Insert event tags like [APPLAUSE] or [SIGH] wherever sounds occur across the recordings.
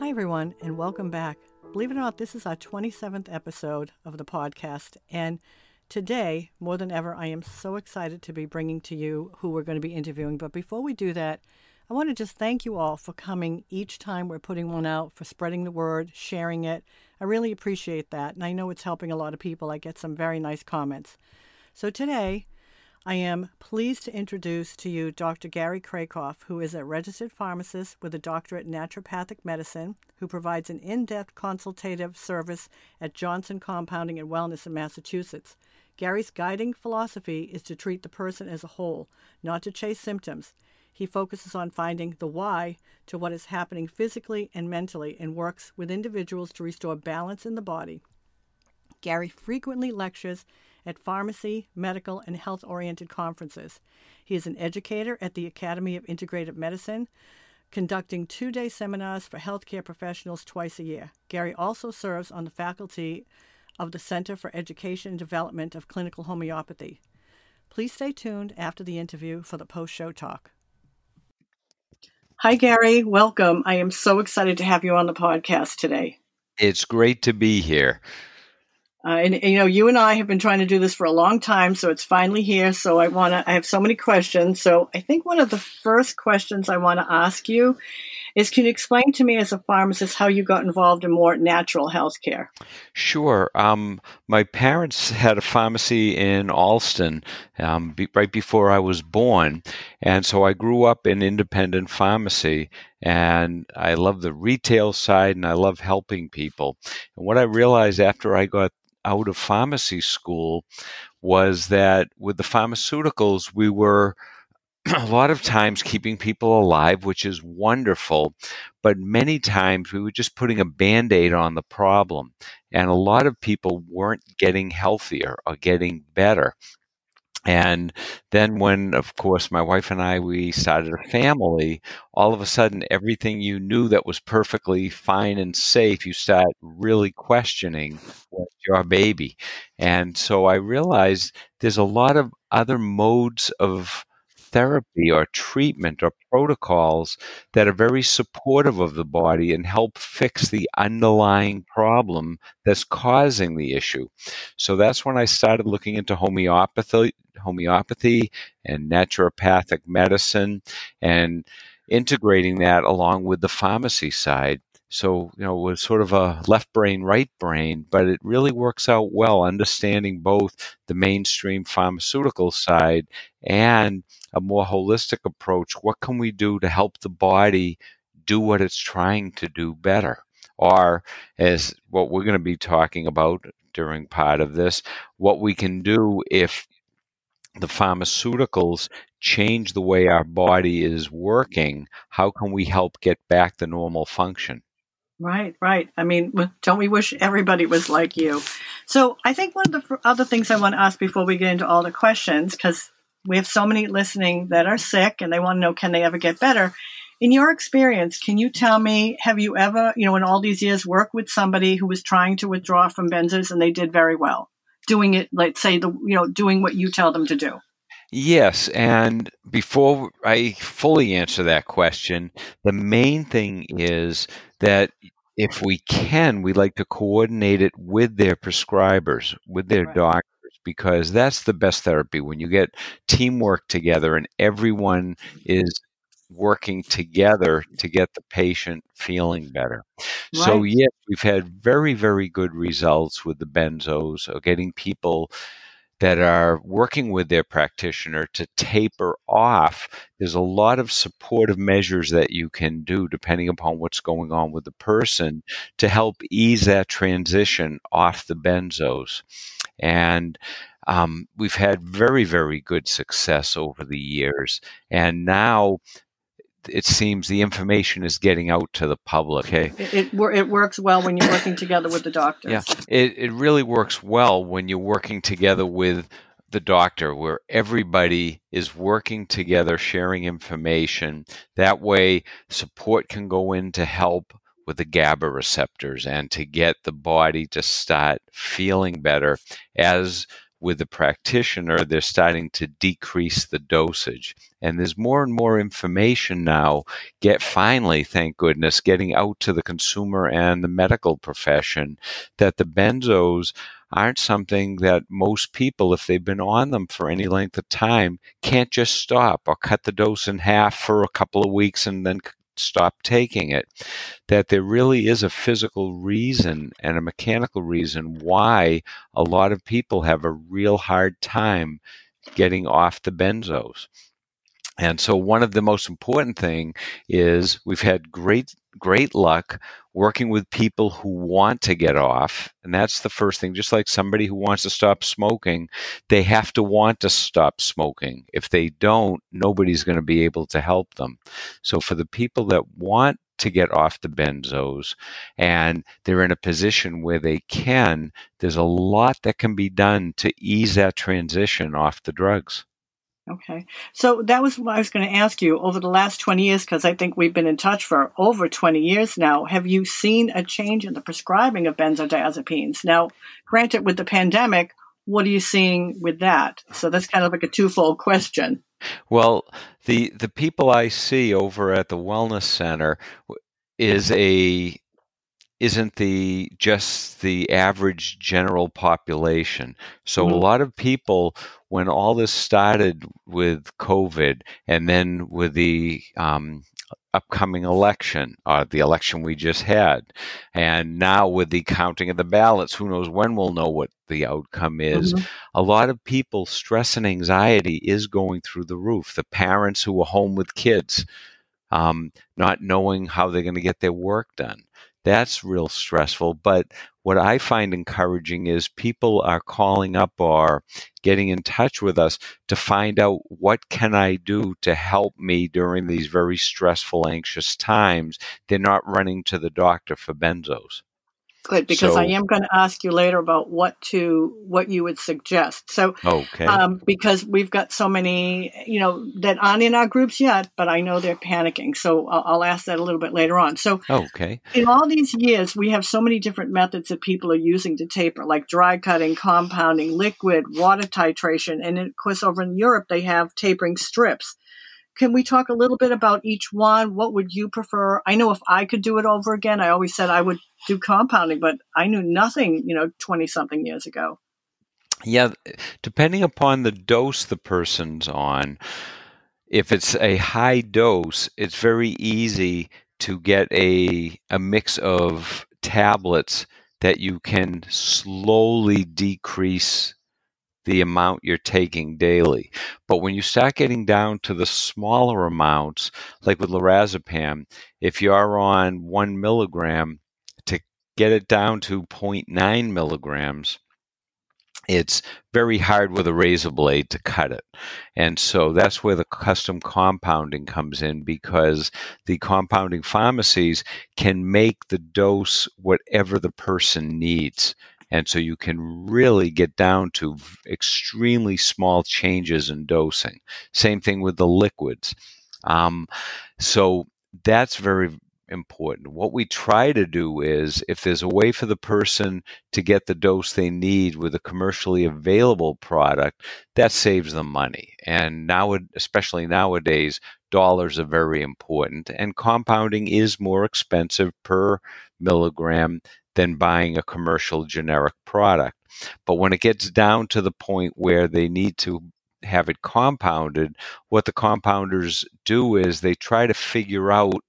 Hi, everyone, and welcome back. Believe it or not, this is our 27th episode of the podcast. And today, more than ever, I am so excited to be bringing to you who we're going to be interviewing. But before we do that, I want to just thank you all for coming each time we're putting one out, for spreading the word, sharing it. I really appreciate that. And I know it's helping a lot of people. I get some very nice comments. So today, I am pleased to introduce to you Dr. Gary Kracoff, who is a registered pharmacist with a doctorate in naturopathic medicine, who provides an in depth consultative service at Johnson Compounding and Wellness in Massachusetts. Gary's guiding philosophy is to treat the person as a whole, not to chase symptoms. He focuses on finding the why to what is happening physically and mentally and works with individuals to restore balance in the body. Gary frequently lectures at pharmacy, medical, and health oriented conferences. He is an educator at the Academy of Integrative Medicine, conducting two day seminars for healthcare professionals twice a year. Gary also serves on the faculty of the Center for Education and Development of Clinical Homeopathy. Please stay tuned after the interview for the post show talk. Hi, Gary. Welcome. I am so excited to have you on the podcast today. It's great to be here. Uh, and, and, you know, you and I have been trying to do this for a long time, so it's finally here. So I want to, I have so many questions. So I think one of the first questions I want to ask you is can you explain to me as a pharmacist how you got involved in more natural health care? Sure. Um, my parents [LAUGHS] had a pharmacy in Allston um, be, right before I was born. And so I grew up in independent pharmacy and I love the retail side and I love helping people. And what I realized after I got out of pharmacy school was that with the pharmaceuticals, we were [CLEARS THROAT] a lot of times keeping people alive, which is wonderful, but many times we were just putting a band aid on the problem. And a lot of people weren't getting healthier or getting better. And then when, of course, my wife and I, we started a family, all of a sudden, everything you knew that was perfectly fine and safe, you start really questioning what's your baby. And so I realized there's a lot of other modes of therapy or treatment or protocols that are very supportive of the body and help fix the underlying problem that's causing the issue. So that's when I started looking into homeopathy, homeopathy and naturopathic medicine and integrating that along with the pharmacy side. So, you know, it was sort of a left brain, right brain, but it really works out well understanding both the mainstream pharmaceutical side and a more holistic approach. What can we do to help the body do what it's trying to do better? Or, as what we're going to be talking about during part of this, what we can do if the pharmaceuticals change the way our body is working, how can we help get back the normal function? Right, right. I mean, don't we wish everybody was like you? So, I think one of the other things I want to ask before we get into all the questions, because we have so many listening that are sick and they want to know can they ever get better in your experience can you tell me have you ever you know in all these years worked with somebody who was trying to withdraw from benzos and they did very well doing it let's say the you know doing what you tell them to do Yes, and before I fully answer that question, the main thing is that if we can, we like to coordinate it with their prescribers, with their right. doctors because that's the best therapy when you get teamwork together and everyone is working together to get the patient feeling better. Right. So yes, we've had very very good results with the benzos of getting people that are working with their practitioner to taper off. There's a lot of supportive measures that you can do depending upon what's going on with the person to help ease that transition off the benzos. And um, we've had very, very good success over the years. And now it seems the information is getting out to the public. Hey, it, it, it, works well when you're working together with the doctors. Yeah, it, it really works well when you're working together with the doctor, where everybody is working together, sharing information. That way, support can go in to help with the GABA receptors and to get the body to start feeling better as with the practitioner, they're starting to decrease the dosage. And there's more and more information now, get finally, thank goodness, getting out to the consumer and the medical profession that the benzos aren't something that most people, if they've been on them for any length of time, can't just stop or cut the dose in half for a couple of weeks and then stop taking it. That there really is a physical reason and a mechanical reason why a lot of people have a real hard time getting off the benzos. And so one of the most important thing is we've had great great luck working with people who want to get off. And that's the first thing. Just like somebody who wants to stop smoking, they have to want to stop smoking. If they don't, nobody's going to be able to help them. So for the people that want to get off the benzos and they're in a position where they can, there's a lot that can be done to ease that transition off the drugs. Okay. So that was what I was going to ask you. Over the last 20 years, because I think we've been in touch for over 20 years now, have you seen a change in the prescribing of benzodiazepines? Now, granted, with the pandemic, what are you seeing with that? So that's kind of like a twofold question. Well, the the people I see over at the wellness center is a isn't the just the average general population. So mm-hmm. a lot of people, when all this started with COVID, and then with the um, upcoming election, uh, the election we just had, and now with the counting of the ballots, who knows when we'll know what the outcome is. Mm-hmm. A lot of people, stress and anxiety is going through the roof. The parents who are home with kids, um, not knowing how they're going to get their work done that's real stressful. But what I find encouraging is people are calling up or getting in touch with us to find out what can I do to help me during these very stressful, anxious times. They're not running to the doctor for benzos. Good, because so, I am going to ask you later about what to what you would suggest. So, okay, um, because we've got so many, you know, that aren't in our groups yet, but I know they're panicking. So I'll, I'll ask that a little bit later on. So, okay, in all these years, we have so many different methods that people are using to taper, like dry cutting, compounding, liquid, water titration, and of course, over in Europe, they have tapering strips. Can we talk a little bit about each one? What would you prefer? I know if I could do it over again, I always said I would do compounding, but I knew nothing, you know, 20 something years ago. Yeah, depending upon the dose the person's on, if it's a high dose, it's very easy to get a a mix of tablets that you can slowly decrease the amount you're taking daily. But when you start getting down to the smaller amounts, like with lorazepam, if you're on one milligram, to get it down to 0.9 milligrams, it's very hard with a razor blade to cut it. And so that's where the custom compounding comes in because the compounding pharmacies can make the dose whatever the person needs. And so you can really get down to extremely small changes in dosing. Same thing with the liquids. Um, so that's very important. What we try to do is if there's a way for the person to get the dose they need with a commercially available product, that saves them money. And now, especially nowadays, dollars are very important, and compounding is more expensive per milligram than buying a commercial generic product. But when it gets down to the point where they need to have it compounded, what the compounders do is they try to figure out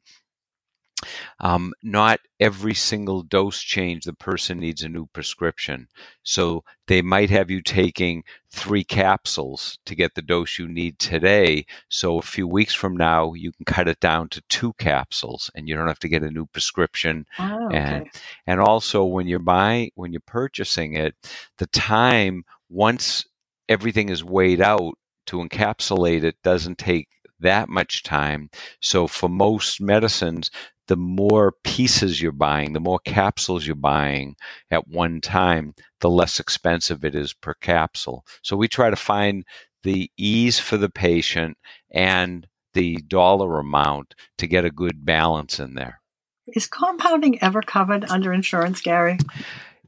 um, not every single dose change the person needs a new prescription. So they might have you taking three capsules to get the dose you need today. So a few weeks from now, you can cut it down to two capsules, and you don't have to get a new prescription. Oh, okay. And and also when you're buying when you're purchasing it, the time once everything is weighed out to encapsulate it doesn't take that much time. So for most medicines, the more pieces you're buying, the more capsules you're buying at one time, the less expensive it is per capsule. So we try to find the ease for the patient and the dollar amount to get a good balance in there. Is compounding ever covered under insurance, Gary?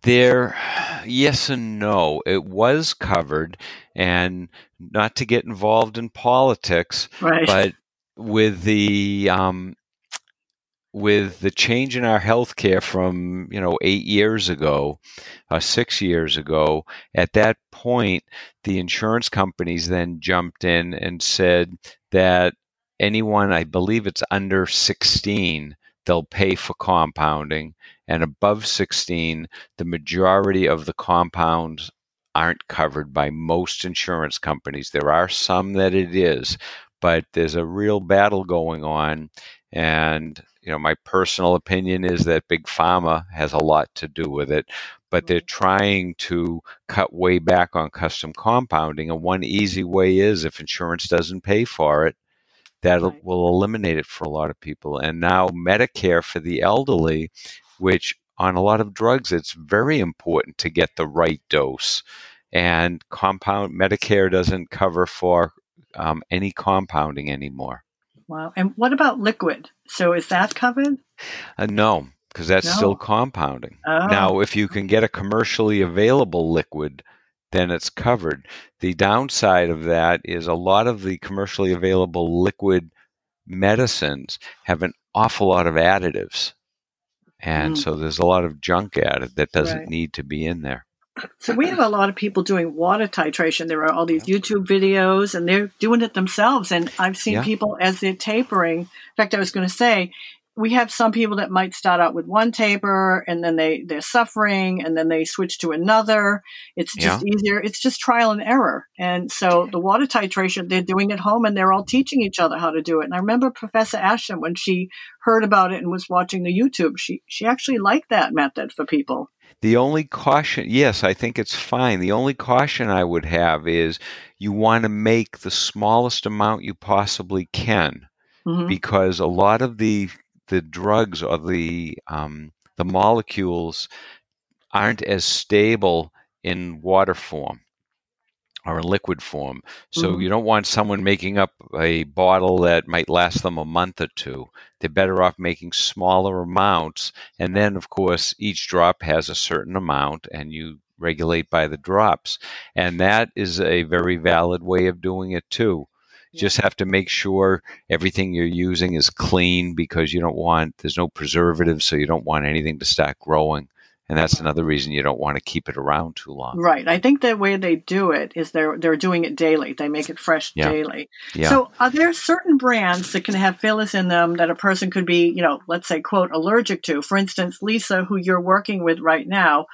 There, yes and no. It was covered, and not to get involved in politics, Right. but with the um, with the change in our healthcare from you know eight years ago, uh, six years ago, at that point, the insurance companies then jumped in and said that anyone, I believe it's under sixteen, they'll pay for compounding, and above sixteen, the majority of the compounds aren't covered by most insurance companies. There are some that it is, but there's a real battle going on, and you know, my personal opinion is that big pharma has a lot to do with it, but they're trying to cut way back on custom compounding. And one easy way is if insurance doesn't pay for it, that Right. will eliminate it for a lot of people. And now Medicare for the elderly, which on a lot of drugs, it's very important to get the right dose. And compound Medicare doesn't cover for um, any compounding anymore. Wow. And what about liquid? So is that covered? Uh, no, because that's still compounding. Oh. Now, if you can get a commercially available liquid, then it's covered. The downside of that is a lot of the commercially available liquid medicines have an awful lot of additives. And Mm. so there's a lot of junk added that doesn't Right. need to be in there. So we have a lot of people doing water titration. There are all these YouTube videos and they're doing it themselves. And I've seen Yeah. people as they're tapering. In fact, I was going to say, we have some people that might start out with one taper and then they, they're suffering and then they switch to another. It's just easier. It's just trial and error. And so the water titration, they're doing at home and they're all teaching each other how to do it. And I remember Professor Ashton, when she heard about it and was watching the YouTube, she, she actually liked that method for people. The only caution, yes, I think it's fine. The only caution I would have is you want to make the smallest amount you possibly can. Mhm. because a lot of the the drugs or the um, the molecules aren't as stable in water form or in liquid form. So Mhm. you don't want someone making up a bottle that might last them a month or two. They're better off making smaller amounts, and then of course each drop has a certain amount, and you regulate by the drops, and that is a very valid way of doing it too. You just have to make sure everything you're using is clean because you don't want there's no preservatives, so you don't want anything to start growing, and that's another reason you don't want to keep it around too long. Right. I think the way they do it is they're they're doing it daily. They make it fresh Yeah. daily. Yeah. So are there certain brands that can have fillers in them that a person could be, you know, let's say quote allergic to? For instance, Lisa, who you're working with right now,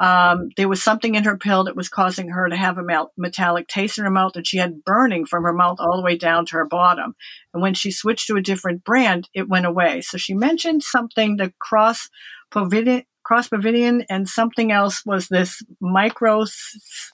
Mm-hmm. um, there was something in her pill that was causing her to have a metallic taste in her mouth, and she had burning from her mouth all the way down to her bottom. And when she switched to a different brand, it went away. So she mentioned something the cross crospovidone, and something else was this micro,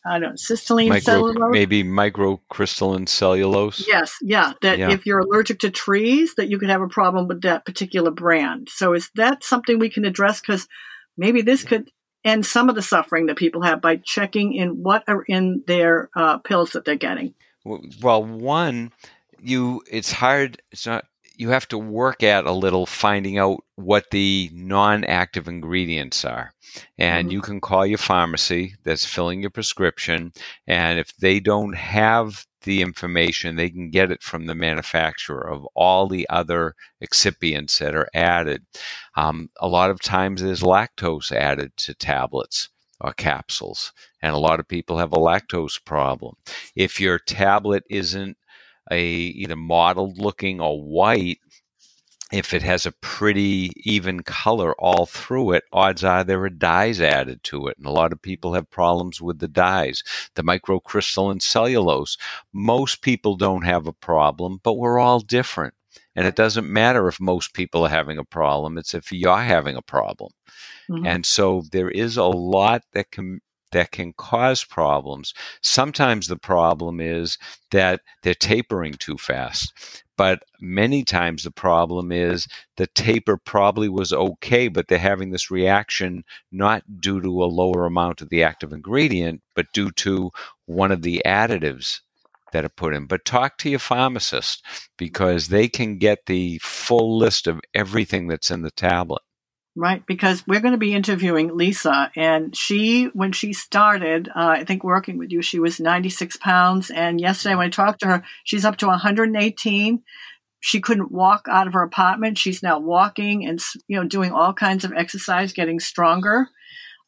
I don't know, micro, cellulose. maybe microcrystalline cellulose. Yes, yeah. That Yeah. if you're allergic to trees, that you could have a problem with that particular brand. So is that something we can address? Because maybe this could end some of the suffering that people have by checking in what are in their uh, pills that they're getting. Well, one, you it's hard. It's not. You have to work at a little finding out what the non-active ingredients are, and Mhm. you can call your pharmacy that's filling your prescription, and if they don't have the information, they can get it from the manufacturer of all the other excipients that are added. Um, a lot of times, there's lactose added to tablets or capsules, and a lot of people have a lactose problem if your tablet isn't a either mottled looking or white if it has a pretty even color all through it odds are there are dyes added to it and a lot of people have problems with the dyes. The microcrystalline cellulose most people don't have a problem but we're all different. And it doesn't matter if most people are having a problem it's if you're having a problem. Mhm. and so there is a lot that can that can cause problems. Sometimes the problem is that they're tapering too fast. But many times the problem is the taper probably was okay, but they're having this reaction not due to a lower amount of the active ingredient, but due to one of the additives that are put in. But talk to your pharmacist because they can get the full list of everything that's in the tablet. Right, because we're going to be interviewing Lisa, and she, when she started, uh, I think working with you, she was 96 pounds. And yesterday, when I talked to her, she's up to 118. She couldn't walk out of her apartment. She's now walking and you know doing all kinds of exercise, getting stronger.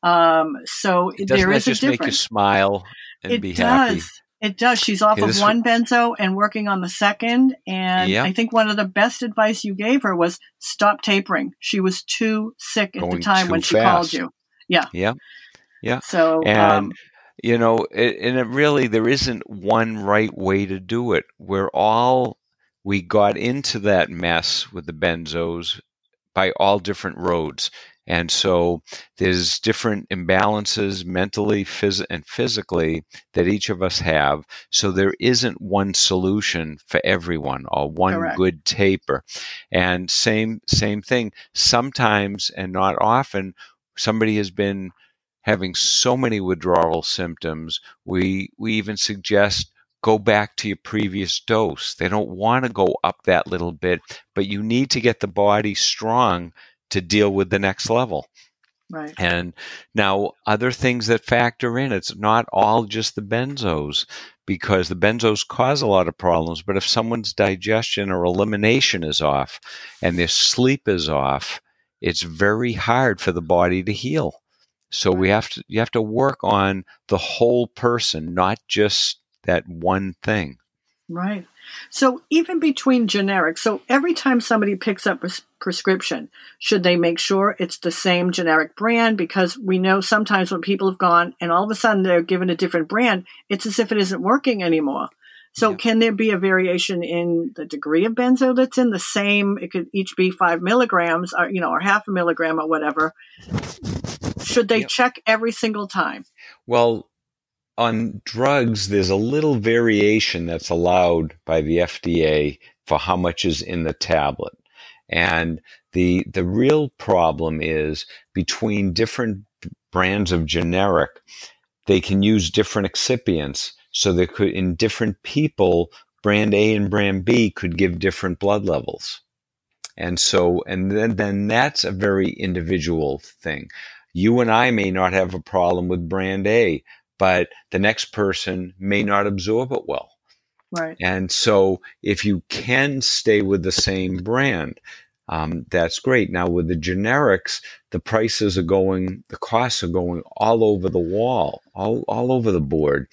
Um, so there is a just difference. make you smile and it be does. happy? It does. She's off of one benzo and working on the second. And. I think one of the best advice you gave her was stop tapering. She was too sick at the time when she called you. Yeah. Yeah. Yeah. So, And um, you know, it, and it really there isn't one right way to do it. We're all we got into that mess with the benzos by all different roads. And so there's different imbalances mentally phys- and physically that each of us have. So there isn't one solution for everyone or one Correct. good taper. And same same thing. Sometimes and not often somebody has been having so many withdrawal symptoms, we we even suggest go back to your previous dose. They don't want to go up that little bit, but you need to get the body strong to deal with the next level. right. And now other things that factor in, it's not all just the benzos because the benzos cause a lot of problems, but if someone's digestion or elimination is off and their sleep is off, it's very hard for the body to heal. So we have to you have to work on the whole person, not just that one thing. Right. So even between generics, so every time somebody picks up a prescription, should they make sure it's the same generic brand? Because we know sometimes when people have gone and all of a sudden they're given a different brand, it's as if it isn't working anymore. So Yeah. can there be a variation in the degree of benzo that's in the same? It could each be five milligrams, or you know, or half a milligram, or whatever. Should they Yep. check every single time? Well, on drugs, there's a little variation that's allowed by the FDA for how much is in the tablet. And the the real problem is between different brands of generic, they can use different excipients. So they could in different people, brand A and brand B could give different blood levels. And so and then then that's a very individual thing. You and I may not have a problem with brand A, but the next person may not absorb it well. Right. And so if you can stay with the same brand, um, that's great. Now with the generics, the prices are going, the costs are going all over the wall, all, all over the board.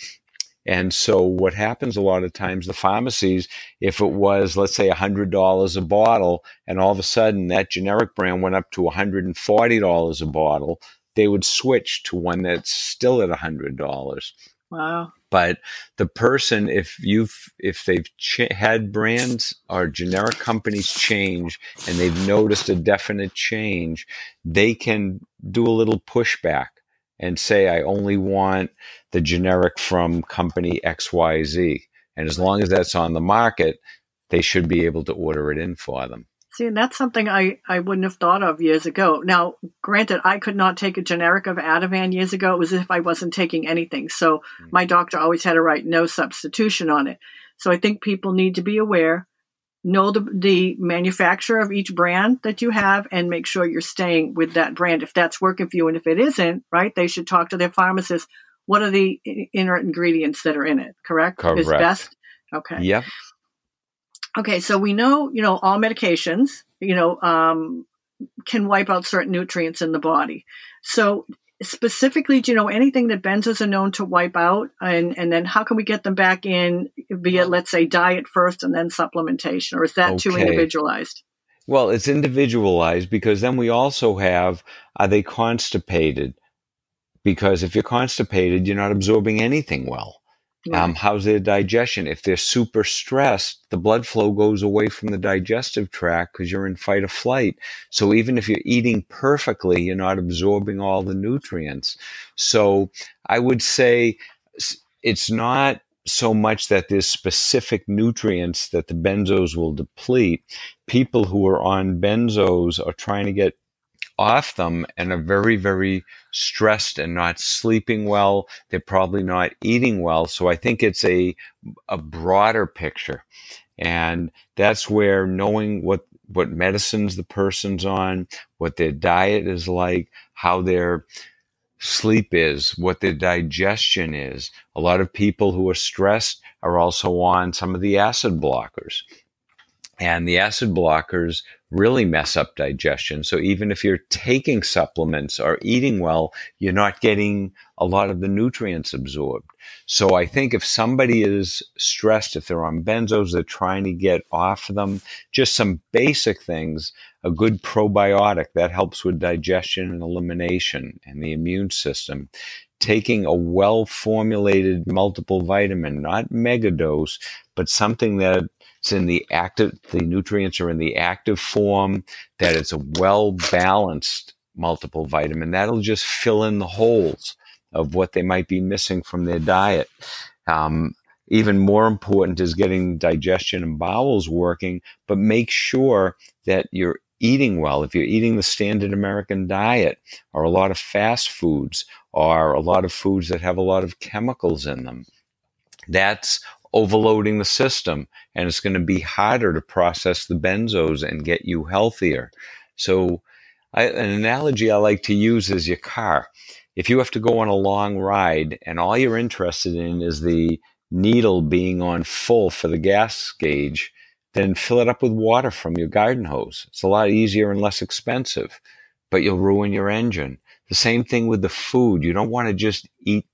And so what happens a lot of times, the pharmacies, if it was, let's say, $100 a bottle, and all of a sudden that generic brand went up to $140 a bottle, they would switch to one that's still at $100 Wow. but the person if you've if they've ch- had brands or generic companies change and they've noticed a definite change they can do a little pushback and say i only want the generic from company xyz and as long as that's on the market they should be able to order it in for them See, and that's something I, I wouldn't have thought of years ago. Now, granted, I could not take a generic of Ativan years ago. It was as if I wasn't taking anything. So hmm. my doctor always had to write no substitution on it. So I think people need to be aware, know the, the manufacturer of each brand that you have, and make sure you're staying with that brand if that's working for you. And if it isn't, right, they should talk to their pharmacist. What are the inner ingredients that are in it? Correct? Is Correct. best? Okay. yep Okay, so we know, you know, all medications, you know, um, can wipe out certain nutrients in the body. So specifically, do you know anything that benzos are known to wipe out? And, and then how can we get them back in via, let's say, diet first and then supplementation? Or is that too individualized? Well, it's individualized because then we also have are they constipated? Because if you're constipated, you're not absorbing anything well. Um, how's their digestion? If they're super stressed, the blood flow goes away from the digestive tract because you're in fight or flight. So even if you're eating perfectly, you're not absorbing all the nutrients. So I would say it's not so much that there's specific nutrients that the benzos will deplete. People who are on benzos are trying to get off them and are very, very stressed and not sleeping well. They're probably not eating well. So I think it's a, a broader picture. And that's where knowing what what medicines the person's on, what their diet is like, how their sleep is, what their digestion is. A lot of people who are stressed are also on some of the acid blockers. And the acid blockers really mess up digestion. So even if you're taking supplements or eating well, you're not getting a lot of the nutrients absorbed. So I think if somebody is stressed, if they're on benzos, they're trying to get off them, just some basic things, a good probiotic that helps with digestion and elimination and the immune system. Taking a well formulated multiple vitamin, not mega dose, but something that it's in the active, the nutrients are in the active form, that it's a well balanced multiple vitamin. That'll just fill in the holes of what they might be missing from their diet. Um, even more important is getting digestion and bowels working, but make sure that you're eating well. If you're eating the standard American diet or a lot of fast foods or a lot of foods that have a lot of chemicals in them, that's overloading the system and it's going to be harder to process the benzos and get you healthier. So, I, an analogy I like to use is your car. If you have to go on a long ride and all you're interested in is the needle being on full for the gas gauge, then fill it up with water from your garden hose. It's a lot easier and less expensive, but you'll ruin your engine. The same thing with the food. You don't want to just eat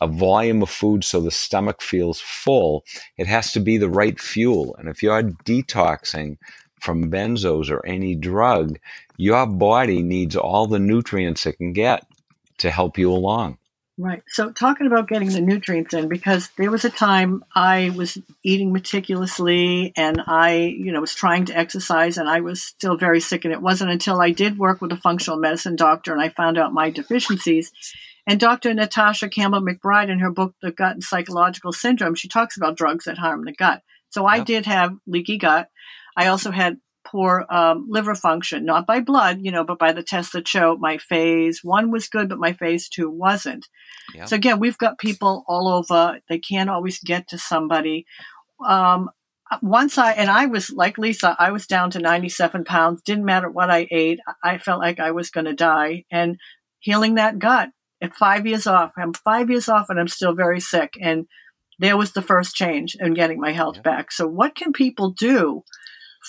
a volume of food so the stomach feels full, it has to be the right fuel. And if you're detoxing from benzos or any drug, your body needs all the nutrients it can get to help you along. Right. So, talking about getting the nutrients in, because there was a time I was eating meticulously and I, you know, was trying to exercise and I was still very sick. And it wasn't until I did work with a functional medicine doctor and I found out my deficiencies and Dr. Natasha Campbell McBride, in her book, The Gut and Psychological Syndrome, she talks about drugs that harm the gut. So I yep. did have leaky gut. I also had poor um, liver function, not by blood, you know, but by the tests that show my phase one was good, but my phase two wasn't. Yep. So again, we've got people all over. They can't always get to somebody. Um, once I, and I was like Lisa, I was down to 97 pounds. Didn't matter what I ate. I felt like I was going to die. And healing that gut at five years off. I'm five years off and I'm still very sick. And there was the first change in getting my health yeah. back. So what can people do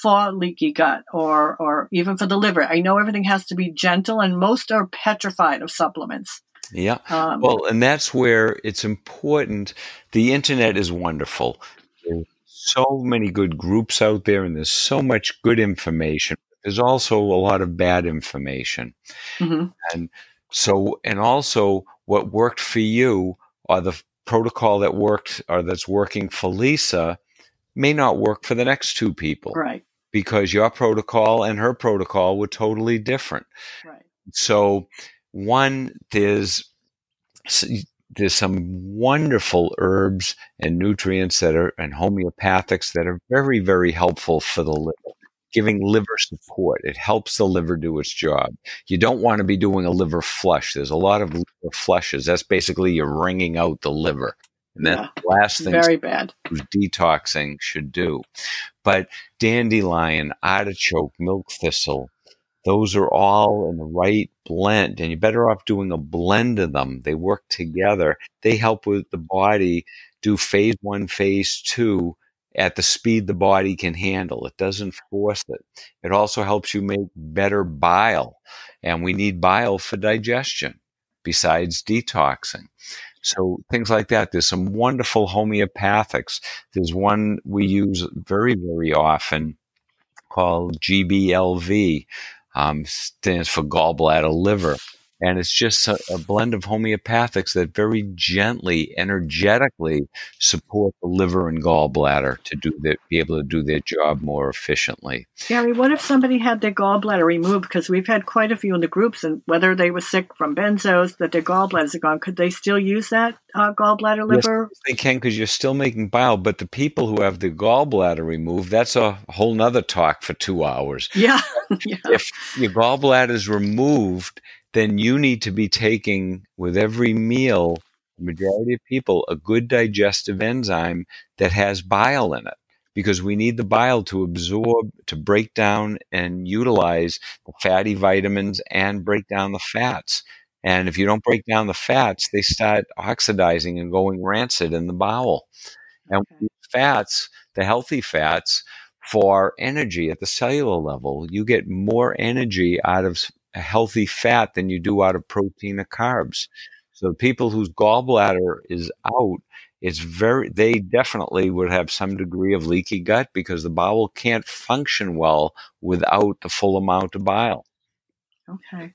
for leaky gut or or even for the liver? I know everything has to be gentle and most are petrified of supplements. Yeah. Um, well, and that's where it's important. The internet is wonderful. There's so many good groups out there and there's so much good information. There's also a lot of bad information. Mm-hmm. And so, and also what worked for you or the protocol that worked or that's working for Lisa may not work for the next two people. Right. Because your protocol and her protocol were totally different. Right. So, one, there's there's some wonderful herbs and nutrients that are and homeopathics that are very very helpful for the liver giving liver support. It helps the liver do its job. You don't want to be doing a liver flush. There's a lot of liver flushes. That's basically you're wringing out the liver. And that's yeah, the last thing very bad. detoxing should do. But dandelion, artichoke, milk thistle, those are all in the right blend. And you're better off doing a blend of them. They work together. They help with the body do phase one, phase two at the speed the body can handle. It doesn't force it. It also helps you make better bile. And we need bile for digestion besides detoxing. So things like that. There's some wonderful homeopathics. There's one we use very, very often called GBLV. Um, stands for gallbladder liver and it's just a, a, blend of homeopathics that very gently, energetically support the liver and gallbladder to do that, be able to do their job more efficiently. Gary, what if somebody had their gallbladder removed? Because we've had quite a few in the groups, and whether they were sick from benzos, that their gallbladders are gone, could they still use that uh, gallbladder liver? Yes, they can because you're still making bile. But the people who have the gallbladder removed, that's a whole nother talk for two hours. Yeah. [LAUGHS] yeah. If your gallbladder is removed then you need to be taking with every meal, the majority of people, a good digestive enzyme that has bile in it. because we need the bile to absorb, to break down and utilize the fatty vitamins and break down the fats. And if you don't break down the fats, they start oxidizing and going rancid in the bowel. And Okay. fats, the healthy fats, for energy at the cellular level, you get more energy out of a healthy fat than you do out of protein or carbs. So people whose gallbladder is out, it's very they definitely would have some degree of leaky gut because the bowel can't function well without the full amount of bile. Okay.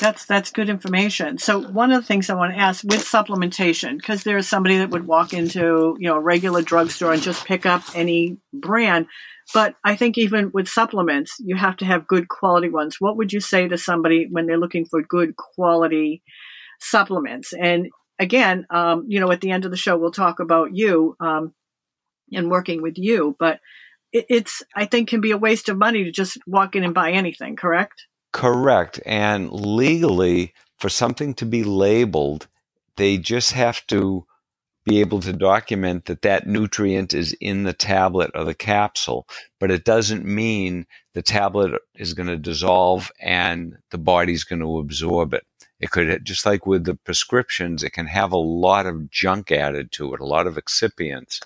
That's that's good information. So one of the things I want to ask with supplementation, because there's somebody that would walk into, you know, a regular drugstore and just pick up any brand. But I think even with supplements, you have to have good quality ones. What would you say to somebody when they're looking for good quality supplements? And again, um, you know, at the end of the show, we'll talk about you um, and working with you. But it, it's, I think, can be a waste of money to just walk in and buy anything. Correct? Correct. And legally, for something to be labeled, they just have to be able to document that that nutrient is in the tablet or the capsule. But it doesn't mean the tablet is going to dissolve and the body's going to absorb it. It could, just like with the prescriptions, it can have a lot of junk added to it, a lot of excipients.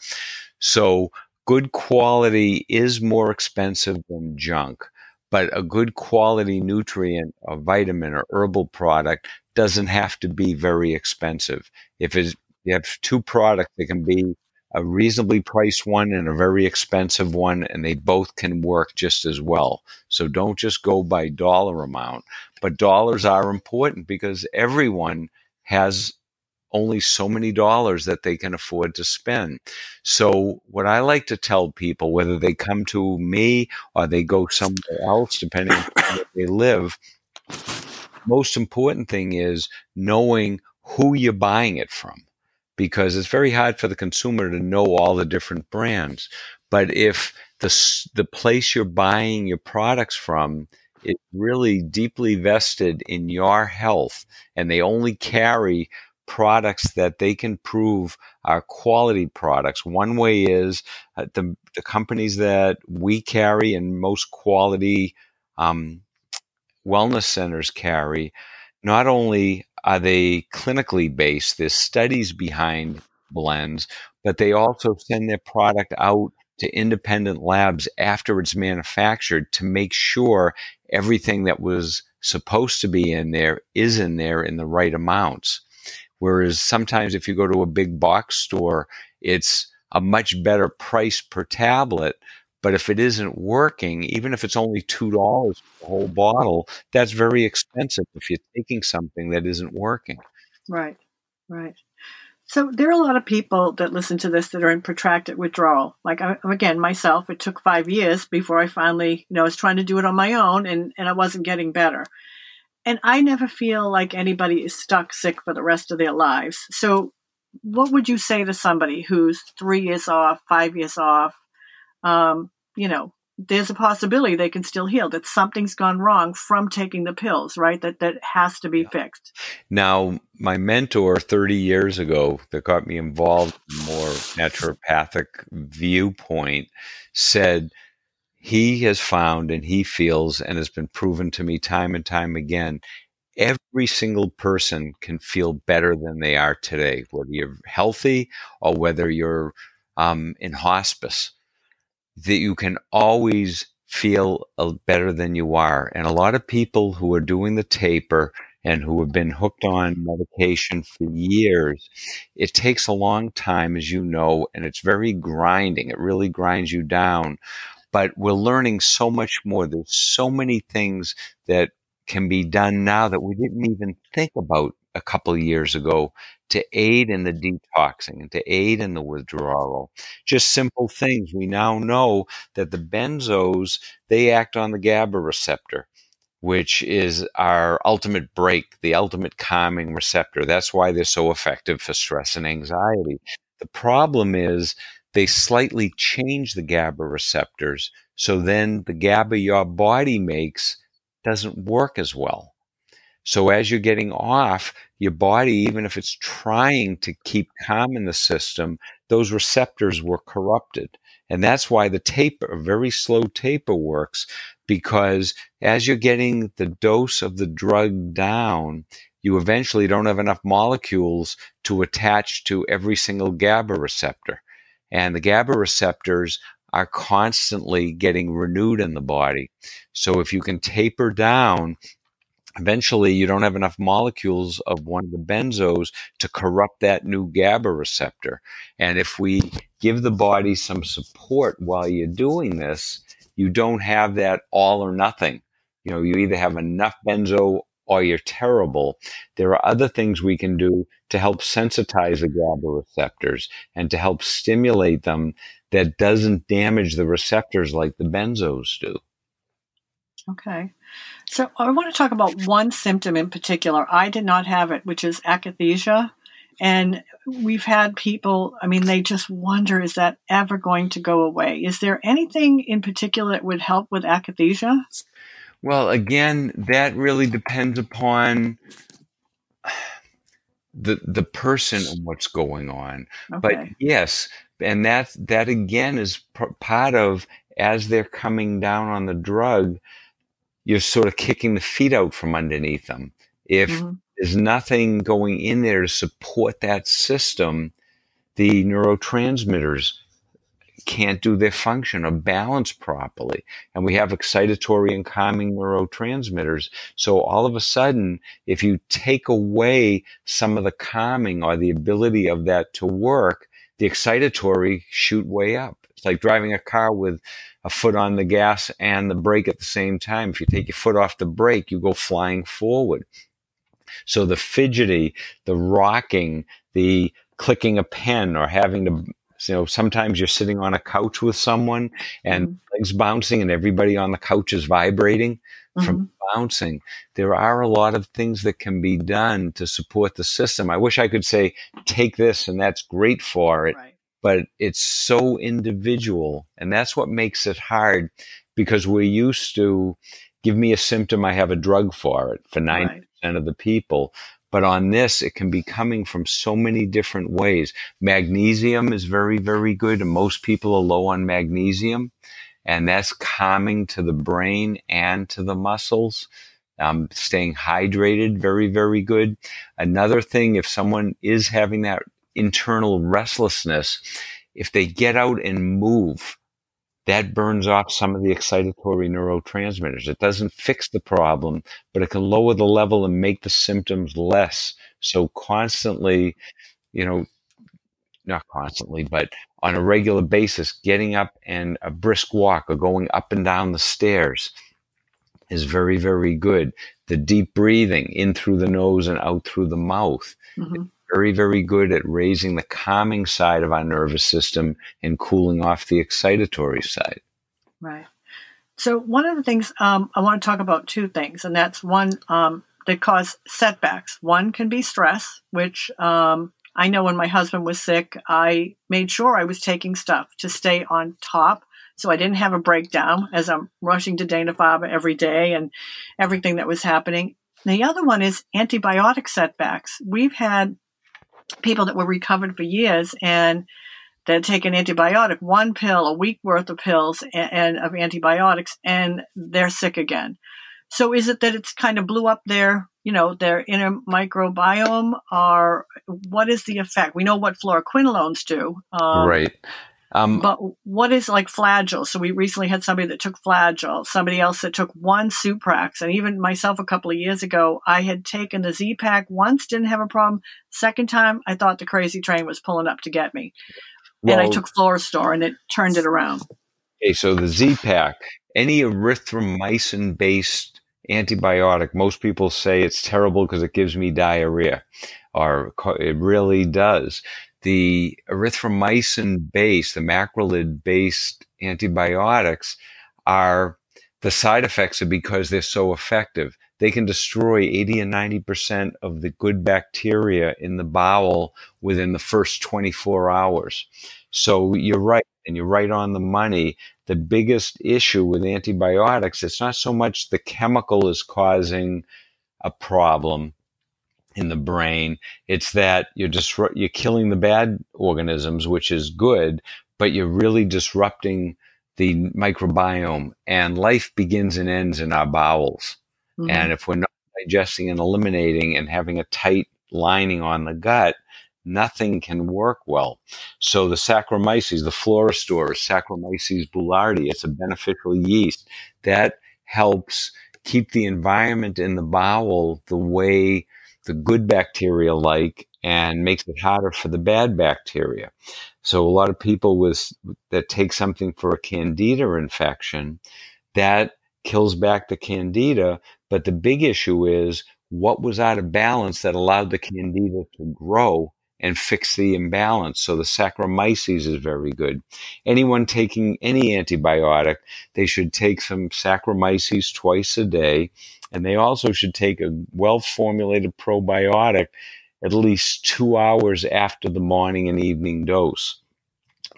So, good quality is more expensive than junk but a good quality nutrient, a vitamin or herbal product doesn't have to be very expensive. If it's, you have two products, it can be a reasonably priced one and a very expensive one, and they both can work just as well. So don't just go by dollar amount, but dollars are important because everyone has only so many dollars that they can afford to spend. So, what I like to tell people, whether they come to me or they go somewhere else, depending on where they live, most important thing is knowing who you're buying it from because it's very hard for the consumer to know all the different brands. But if the, the place you're buying your products from is really deeply vested in your health and they only carry products that they can prove are quality products. One way is uh, the, the companies that we carry and most quality um, wellness centers carry, not only are they clinically based, there's studies behind blends, but they also send their product out to independent labs after it's manufactured to make sure everything that was supposed to be in there is in there in the right amounts. Whereas sometimes if you go to a big box store, it's a much better price per tablet. But if it isn't working, even if it's only $2 for the whole bottle, that's very expensive if you're taking something that isn't working. Right, right. So there are a lot of people that listen to this that are in protracted withdrawal. Like I, again, myself, it took five years before I finally, you know, I was trying to do it on my own, and and I wasn't getting better. And I never feel like anybody is stuck sick for the rest of their lives. So, what would you say to somebody who's three years off, five years off? Um, you know, there's a possibility they can still heal. That something's gone wrong from taking the pills, right? That that has to be Yeah. fixed. Now, my mentor 30 years ago that got me involved in more naturopathic viewpoint said he has found and he feels and has been proven to me time and time again every single person can feel better than they are today, whether you're healthy or whether you're um, in hospice, that you can always feel uh, better than you are. And a lot of people who are doing the taper and who have been hooked on medication for years, it takes a long time, as you know, and it's very grinding. It really grinds you down. But we're learning so much more. There's so many things that can be done now that we didn't even think about a couple of years ago to aid in the detoxing and to aid in the withdrawal. Just simple things. We now know that the benzos, they act on the GABA receptor, which is our ultimate brake, the ultimate calming receptor. That's why they're so effective for stress and anxiety. The problem is they slightly change the GABA receptors. So then the GABA your body makes doesn't work as well. So as you're getting off, your body, even if it's trying to keep calm in the system, those receptors were corrupted. And that's why the taper, very slow taper works because as you're getting the dose of the drug down, you eventually don't have enough molecules to attach to every single GABA receptor. And the GABA receptors are constantly getting renewed in the body. So if you can taper down, eventually you don't have enough molecules of one of the benzos to corrupt that new GABA receptor. And if we give the body some support while you're doing this, you don't have that all or nothing. You know, you either have enough benzo or you're terrible. There are other things we can do to help sensitize the GABA receptors and to help stimulate them that doesn't damage the receptors like the benzos do. Okay. So I want to talk about one symptom in particular. I did not have it, which is akathisia. And we've had people, I mean, they just wonder, is that ever going to go away? Is there anything in particular that would help with akathisia? Well, again, that really depends upon the the person and what's going on. Okay. But yes, and that that again is part of as they're coming down on the drug, you're sort of kicking the feet out from underneath them. If mm-hmm. there's nothing going in there to support that system, the neurotransmitters can't do their function or balance properly. And we have excitatory and calming neurotransmitters. So all of a sudden, if you take away some of the calming or the ability of that to work, the excitatory shoot way up. It's like driving a car with a foot on the gas and the brake at the same time. If you take your foot off the brake, you go flying forward. So the fidgety, the rocking, the clicking a pen or having to you know, sometimes you're sitting on a couch with someone and mm-hmm. legs bouncing and everybody on the couch is vibrating mm-hmm. from bouncing. There are a lot of things that can be done to support the system. I wish I could say, take this and that's great for it. Right. But it's so individual. And that's what makes it hard because we're used to give me a symptom, I have a drug for it for 90% right. of the people. But on this, it can be coming from so many different ways. Magnesium is very, very good. And most people are low on magnesium. And that's calming to the brain and to the muscles. Um, staying hydrated, very, very good. Another thing, if someone is having that internal restlessness, if they get out and move, that burns off some of the excitatory neurotransmitters. It doesn't fix the problem, but it can lower the level and make the symptoms less. So constantly, you know, not constantly, but on a regular basis, getting up and a brisk walk or going up and down the stairs is very, very good. The deep breathing in through the nose and out through the mouth. Mm-hmm very, very good at raising the calming side of our nervous system and cooling off the excitatory side. Right. So, one of the things um, I want to talk about two things, and that's one um, that cause setbacks. One can be stress, which um, I know when my husband was sick, I made sure I was taking stuff to stay on top so I didn't have a breakdown as I'm rushing to Dana Farber every day and everything that was happening. The other one is antibiotic setbacks. We've had people that were recovered for years and that take an antibiotic, one pill, a week worth of pills and, and, of antibiotics, and they're sick again. So is it that it's kind of blew up their, you know, their inner microbiome, or what is the effect? We know what fluoroquinolones do, um, right? Um, but what is like Flagyl? So we recently had somebody that took Flagyl, somebody else that took one Suprax, and even myself a couple of years ago, I had taken the Z-Pak once, didn't have a problem. Second time, I thought the crazy train was pulling up to get me, well, and I took Florastor, and it turned it around. Okay, so the Z-Pak, any erythromycin based antibiotic, most people say it's terrible because it gives me diarrhea, or it really does the erythromycin based, the macrolide based antibiotics are the side effects are because they're so effective. They can destroy 80 and 90% of the good bacteria in the bowel within the first 24 hours. So you're right, and you're right on the money. The biggest issue with antibiotics, it's not so much the chemical is causing a problem in the brain. It's that you're just you're killing the bad organisms, which is good, but you're really disrupting the microbiome and life begins and ends in our bowels. Mm-hmm. And if we're not digesting and eliminating and having a tight lining on the gut, nothing can work well. So the Saccharomyces, the Florastor, Saccharomyces boulardii, it's a beneficial yeast that helps keep the environment in the bowel the way the good bacteria like and makes it harder for the bad bacteria. So a lot of people with that take something for a candida infection, that kills back the candida, but the big issue is what was out of balance that allowed the candida to grow and fix the imbalance. So the Saccharomyces is very good. Anyone taking any antibiotic, they should take some Saccharomyces twice a day. And they also should take a well formulated probiotic at least two hours after the morning and evening dose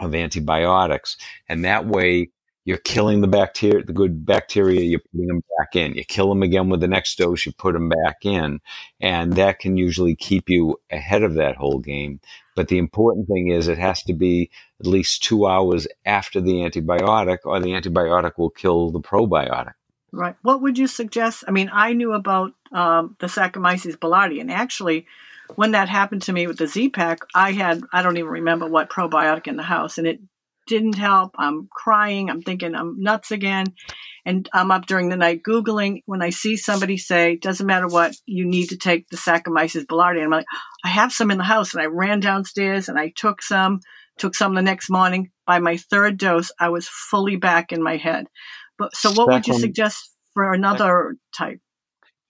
of antibiotics. And that way you're killing the bacteria, the good bacteria, you're putting them back in. You kill them again with the next dose, you put them back in. And that can usually keep you ahead of that whole game. But the important thing is it has to be at least two hours after the antibiotic, or the antibiotic will kill the probiotic. Right. What would you suggest? I mean, I knew about um, the Saccharomyces boulardii, and actually, when that happened to me with the Z-Pak, I had I don't even remember what probiotic in the house, and it didn't help. I'm crying. I'm thinking I'm nuts again. And I'm up during the night Googling. When I see somebody say, doesn't matter what, you need to take the Saccharomyces boulardii. I'm like, I have some in the house. And I ran downstairs and I took some, took some the next morning. By my third dose, I was fully back in my head. But so what would you suggest for another type?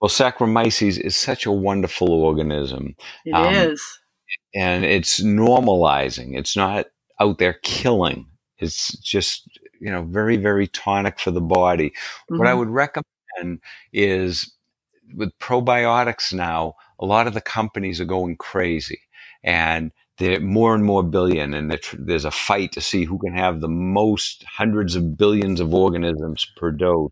Well, Saccharomyces is such a wonderful organism. It um, is, And it's normalizing. It's not out there killing. It's just, you know, very, very tonic for the body. Mm-hmm. What I mm-hmm. would recommend is with probiotics now, a lot of the companies are going crazy and they're more and more billion and there's a fight to see who can have the most hundreds of billions of organisms per dose.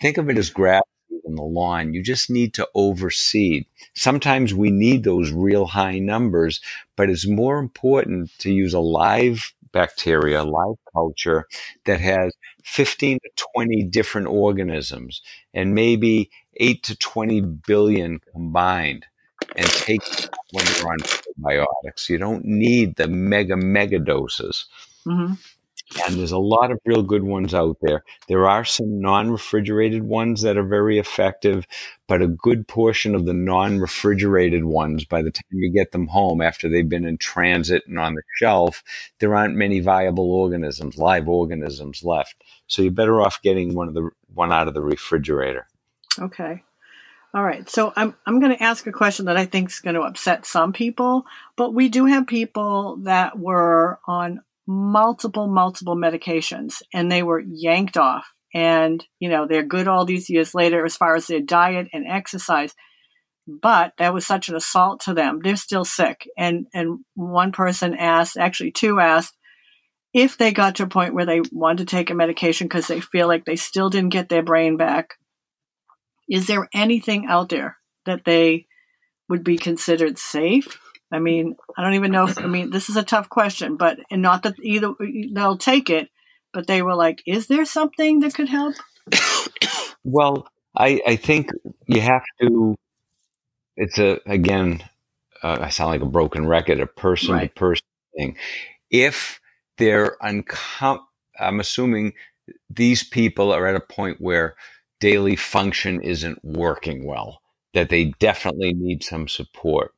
Think of it as grass in the lawn. You just need to overseed. Sometimes we need those real high numbers, but it's more important to use a live bacteria, live culture that has 15 to 20 different organisms and maybe 8 to 20 billion combined and take when you're on probiotics. You don't need the mega, mega doses. Mm-hmm. And there's a lot of real good ones out there. There are some non refrigerated ones that are very effective, but a good portion of the non refrigerated ones, by the time you get them home after they've been in transit and on the shelf, there aren't many viable organisms, live organisms left. So you're better off getting one of the one out of the refrigerator. Okay. All right. So I'm I'm going to ask a question that I think is going to upset some people, but we do have people that were on multiple, multiple medications and they were yanked off. And, you know, they're good all these years later as far as their diet and exercise. But that was such an assault to them. They're still sick. And and one person asked, actually two asked, if they got to a point where they wanted to take a medication because they feel like they still didn't get their brain back, is there anything out there that they would be considered safe I mean, I don't even know if, I mean, this is a tough question, but, and not that either they'll take it, but they were like, is there something that could help? [COUGHS] well, I, I think you have to, it's a, again, uh, I sound like a broken record, a person to person thing. If they're uncom, I'm assuming these people are at a point where daily function isn't working well, that they definitely need some support.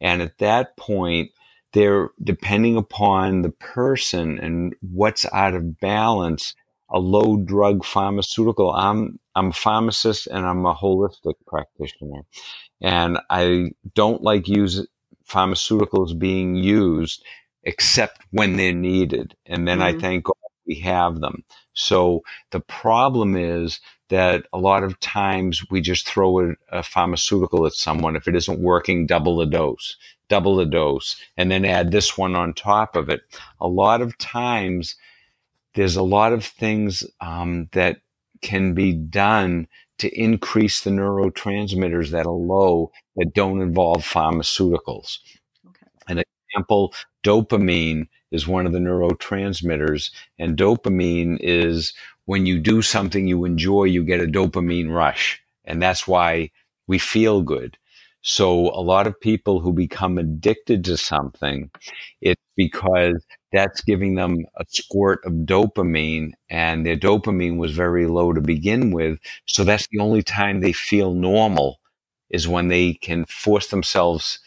And at that point, they're depending upon the person and what's out of balance, a low drug pharmaceutical. I'm I'm a pharmacist and I'm a holistic practitioner. And I don't like use pharmaceuticals being used except when they're needed. And then mm-hmm. I thank God we have them. So the problem is that a lot of times we just throw a, a, pharmaceutical at someone. If it isn't working, double the dose, double the dose, and then add this one on top of it. A lot of times there's a lot of things um, that can be done to increase the neurotransmitters that are low that don't involve pharmaceuticals. Okay. An example, dopamine is one of the neurotransmitters, and dopamine is when you do something you enjoy, you get a dopamine rush. And that's why we feel good. So a lot of people who become addicted to something, it's because that's giving them a squirt of dopamine and their dopamine was very low to begin with. So that's the only time they feel normal is when they can force themselves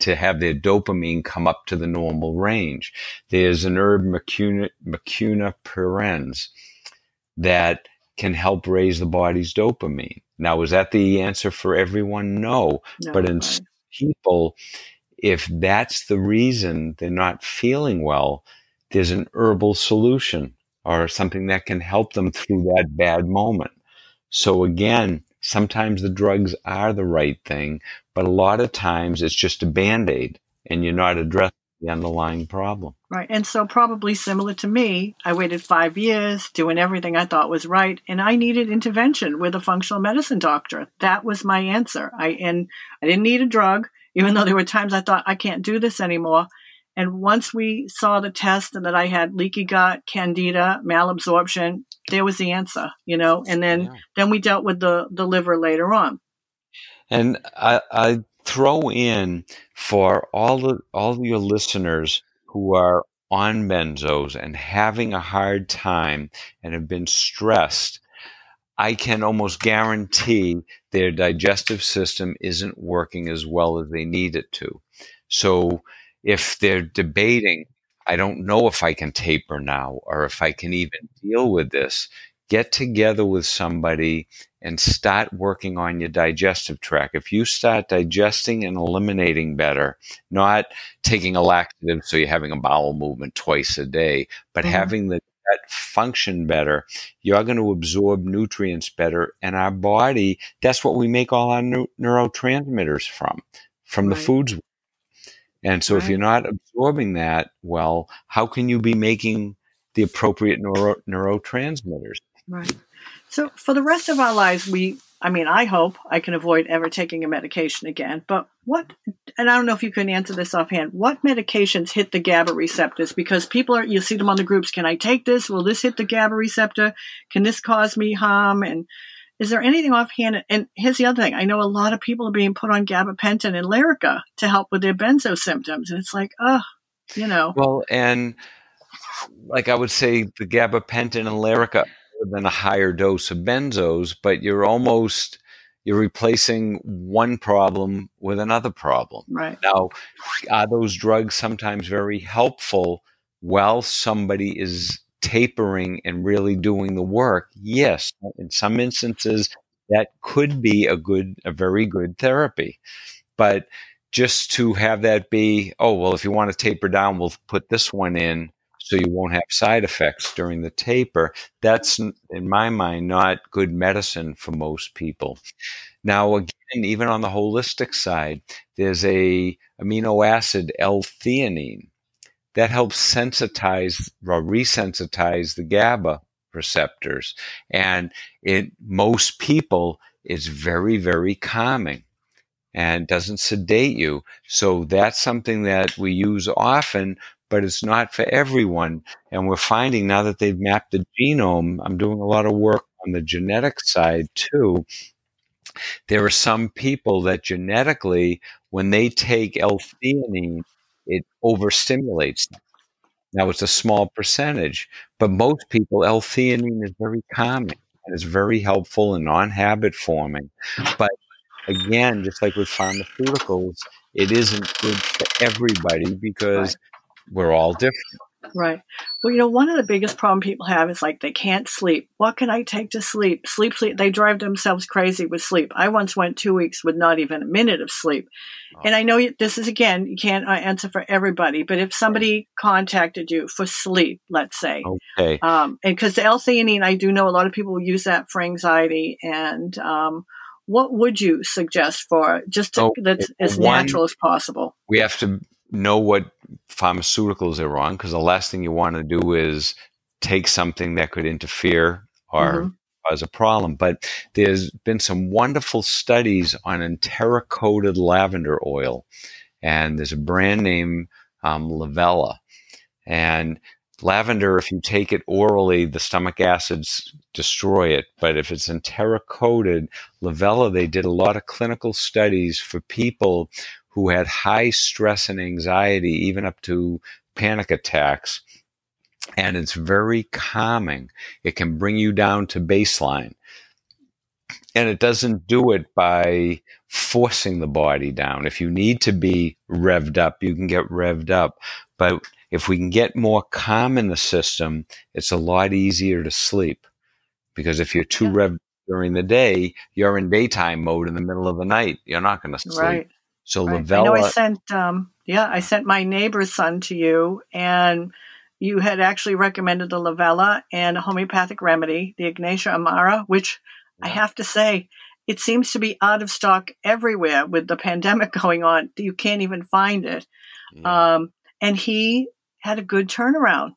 to have their dopamine come up to the normal range. There's an herb Mucuna, pruriens that can help raise the body's dopamine. Now, is that the answer for everyone? No. no but in right. people, if that's the reason they're not feeling well, there's an herbal solution or something that can help them through that bad moment. So again, sometimes the drugs are the right thing, but a lot of times it's just a band aid and you're not addressing the underlying problem. Right. And so, probably similar to me, I waited five years doing everything I thought was right, and I needed intervention with a functional medicine doctor. That was my answer. I and I didn't need a drug, even though there were times I thought I can't do this anymore. And once we saw the test and that I had leaky gut, candida, malabsorption, there was the answer, you know. And then yeah. then we dealt with the the liver later on. And I, I throw in for all the all your listeners who are on benzos and having a hard time and have been stressed, I can almost guarantee their digestive system isn't working as well as they need it to. So if they're debating, I don't know if I can taper now or if I can even deal with this, get together with somebody and start working on your digestive tract. If you start digesting and eliminating better, not taking a laxative so you're having a bowel movement twice a day, but mm-hmm. having the gut function better, you're going to absorb nutrients better. And our body, that's what we make all our neurotransmitters from, from right. the foods. And so right. if you're not absorbing that well, how can you be making the appropriate neuro- neurotransmitters? Right. So for the rest of our lives, we, I mean, I hope I can avoid ever taking a medication again. But what, and I don't know if you can answer this offhand, what medications hit the GABA receptors? Because people are, you see them on the groups. Can I take this? Will this hit the GABA receptor? Can this cause me harm? And is there anything offhand? And here's the other thing. I know a lot of people are being put on gabapentin and Lyrica to help with their benzo symptoms. And it's like, oh, you know. Well, and like I would say, the gabapentin and Lyrica than a higher dose of benzos, but you're almost you're replacing one problem with another problem. Right. Now, are those drugs sometimes very helpful while somebody is tapering and really doing the work? Yes. In some instances, that could be a good, a very good therapy. But just to have that be, oh, well, if you want to taper down, we'll put this one in so you won't have side effects during the taper. That's, in my mind, not good medicine for most people. Now, again, even on the holistic side, there's a amino acid L-theanine that helps sensitize or resensitize the GABA receptors, and it most people is very very calming and doesn't sedate you. So that's something that we use often but it's not for everyone. And we're finding now that they've mapped the genome, I'm doing a lot of work on the genetic side too. There are some people that genetically, when they take L-theanine, it overstimulates them. Now it's a small percentage, but most people, L-theanine is very common and is very helpful and non-habit forming. But again, just like with pharmaceuticals, it isn't good for everybody because right we're all different. Right. Well, you know, one of the biggest problem people have is like they can't sleep. What can I take to sleep? Sleep, sleep. They drive themselves crazy with sleep. I once went two weeks with not even a minute of sleep. Oh. And I know this is again, you can't uh, answer for everybody, but if somebody contacted you for sleep, let's say, okay, um, and because the L-theanine, I do know a lot of people use that for anxiety. And um, what would you suggest for just to, that's as one, natural as possible? We have to know what pharmaceuticals are on because the last thing you want to do is take something that could interfere or mm-hmm. cause a problem. But there's been some wonderful studies on enteric-coated lavender oil, and there's a brand name um, Lavela. And lavender, if you take it orally, the stomach acids destroy it. But if it's enteric coated, lavela, they did a lot of clinical studies for people who had high stress and anxiety, even up to panic attacks. And it's very calming. It can bring you down to baseline. And it doesn't do it by forcing the body down. If you need to be revved up, you can get revved up. But if we can get more calm in the system, it's a lot easier to sleep. Because if you're too yeah. revved during the day, you're in daytime mode in the middle of the night. You're not going to sleep. Right. So right. Lavela. I know I sent, um, yeah, I sent my neighbor's son to you, and you had actually recommended the Lavela and a homeopathic remedy, the Ignatia Amara, which. I have to say, it seems to be out of stock everywhere with the pandemic [LAUGHS] going on. You can't even find it. Yeah. Um, and he had a good turnaround.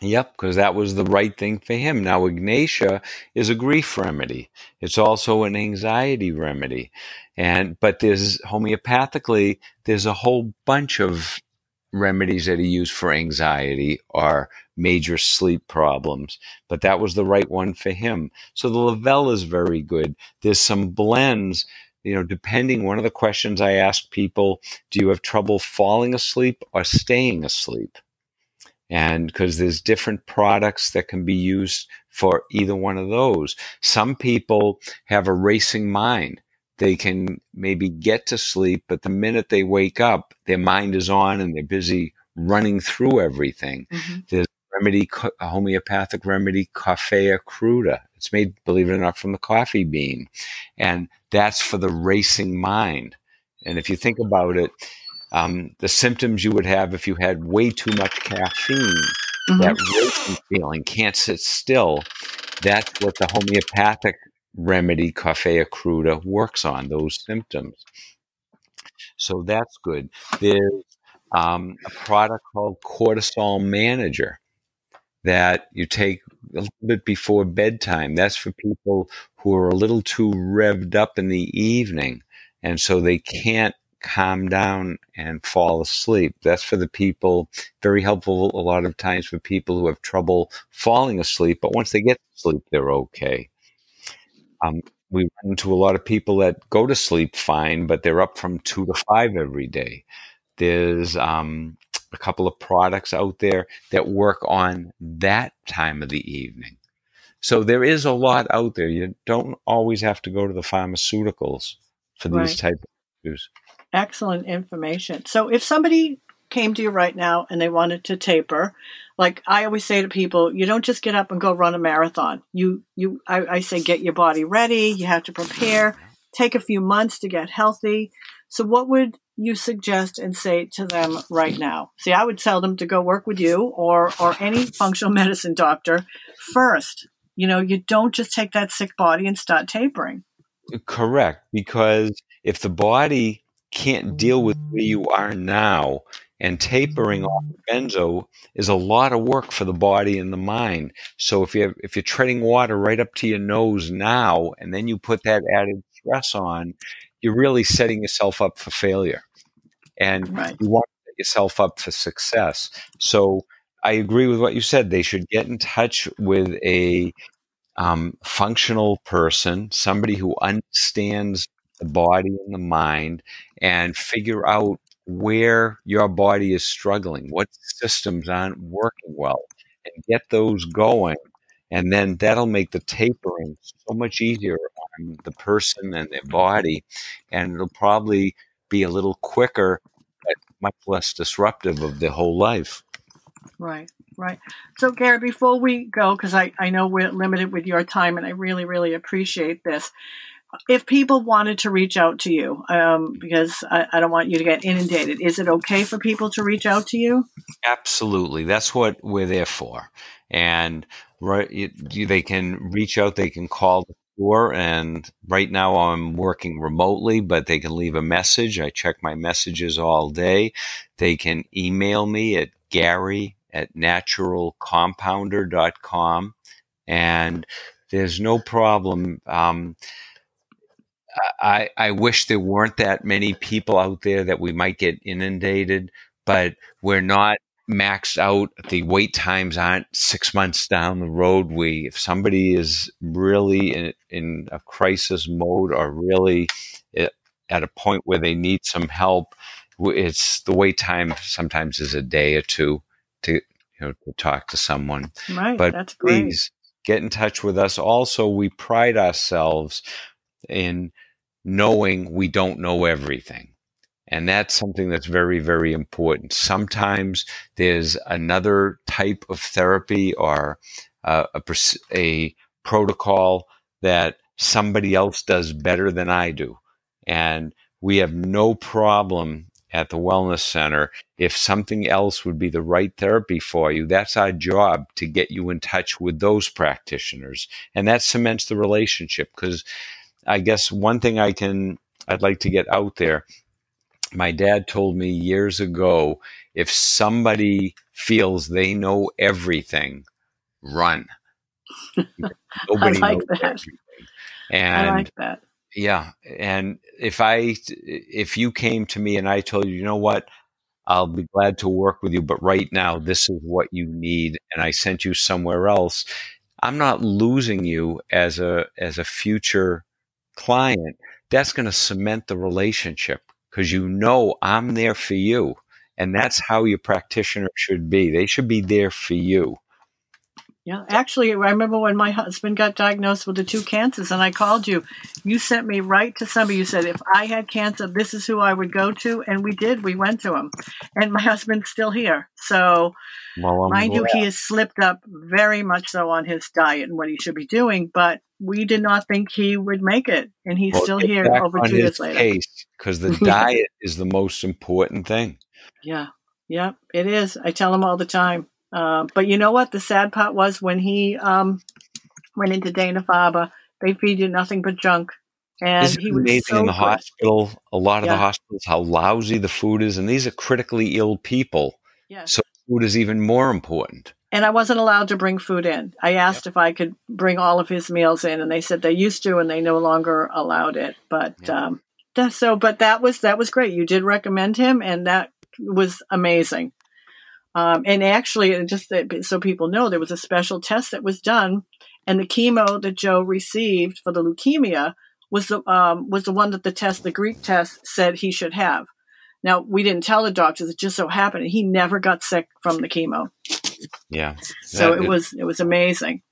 Yep, because that was the right thing for him. Now, Ignatia is a grief remedy. It's also an anxiety remedy. And but there's homeopathically, there's a whole bunch of remedies that he used for anxiety or major sleep problems. But that was the right one for him. So the Lavela is very good. There's some blends you know, depending, one of the questions I ask people, do you have trouble falling asleep or staying asleep? and because there's different products that can be used for either one of those. Some people have a racing mind. They can maybe get to sleep, but the minute they wake up, their mind is on and they're busy running through everything. Mm-hmm. There's a remedy, a homeopathic remedy, Coffea cruda. It's made, believe it or not, from the coffee bean. And that's for the racing mind. And if you think about it, um, the symptoms you would have if you had way too much caffeine, mm-hmm. that racing feeling, can't sit still. That's what the homeopathic remedy, Coffea cruda, works on those symptoms. So that's good. There's um, a product called Cortisol Manager that you take a little bit before bedtime. That's for people who are a little too revved up in the evening. And so they can't calm down and fall asleep. That's for the people, very helpful a lot of times for people who have trouble falling asleep, but once they get to sleep, they're okay. Um, we run into a lot of people that go to sleep fine, but they're up from two to five every day. There's um, a couple of products out there that work on that time of the evening. So there is a lot out there. You don't always have to go to the pharmaceuticals for these right. type of issues. Excellent information. So if somebody came to you right now and they wanted to taper, like I always say to people, you don't just get up and go run a marathon. You you I, I say get your body ready, you have to prepare, take a few months to get healthy. So what would you suggest and say to them right now? See, I would tell them to go work with you or or any functional [LAUGHS] medicine doctor first. You know, you don't just take that sick body and start tapering. Correct, because if the body can't deal with where you are now. And tapering off benzo is a lot of work for the body and the mind. So if you if you're treading water right up to your nose now, and then you put that added stress on, you're really setting yourself up for failure. And right. you want to set yourself up for success. So I agree with what you said. They should get in touch with a um, functional person, somebody who understands the body and the mind and figure out where your body is struggling, what systems aren't working well, and get those going. And then that'll make the tapering so much easier on the person and their body. And it'll probably be a little quicker, but much less disruptive of the whole life. Right, right. So, Gary, before we go, because I, I know we're limited with your time and I really, really appreciate this if people wanted to reach out to you, um, because I, I, don't want you to get inundated, is it okay for people to reach out to you? Absolutely. That's what we're there for. And right, they can reach out, they can call the store. And right now I'm working remotely, but they can leave a message. I check my messages all day. They can email me at Gary at naturalcompounder.com. And there's no problem. Um, I, I wish there weren't that many people out there that we might get inundated, but we're not maxed out. The wait times aren't six months down the road. We, if somebody is really in, in a crisis mode or really eh, at a point where they need some help, it's the wait time sometimes is a day or two to you know to talk to someone. Right. But that's please great. get in touch with us. Also, we pride ourselves in knowing we don't know everything. And that's something that's very, very important. Sometimes there's another type of therapy or uh, a, a protocol that somebody else does better than I do. And we have no problem at the Wellness Center. If something else would be the right therapy for you, that's our job to get you in touch with those practitioners. And that cements the relationship because I guess one thing I can, I'd like to get out there my dad told me years ago if somebody feels they know everything, run. [LAUGHS] Nobody I like that. Everything. And I like that. Yeah, and if I if you came to me and I told you, you know what, I'll be glad to work with you, but right now this is what you need, and I sent you somewhere else, I'm not losing you as a as a future client. That's going to cement the relationship because you know I'm there for you. And that's how your practitioner should be. They should be there for you. Yeah, actually, I remember when my husband got diagnosed with the two cancers, and I called you. You sent me right to somebody. You said if I had cancer, this is who I would go to, and we did. We went to him, and my husband's still here. So, well, mind you, he has slipped up very much so on his diet and what he should be doing. But we did not think he would make it, and he's well, still here over two years later. Because the [LAUGHS] diet is the most important thing. Yeah, yeah, it is. I tell him all the time. Uh, but you know what? The sad part was when he um, went into Dana Farber, they feed you nothing but junk. And Isn't he was amazing so in the good. hospital. A lot of Yeah. the hospitals, how lousy the food is, and these are critically ill people. Yes. So food is even more important. And I wasn't allowed to bring food in. I asked if I could bring all of his meals in, and they said they used to, and they no longer allowed it. But Yeah. um, so, but that was that was great. You did recommend him, and that was amazing. Um, and actually, just so people know, there was a special test that was done, and the chemo that Joe received for the leukemia was the um, was the one that the test, the Greek test, said he should have. Now we didn't tell the doctors; it just so happened he never got sick from the chemo. Yeah. So That- it was it was amazing.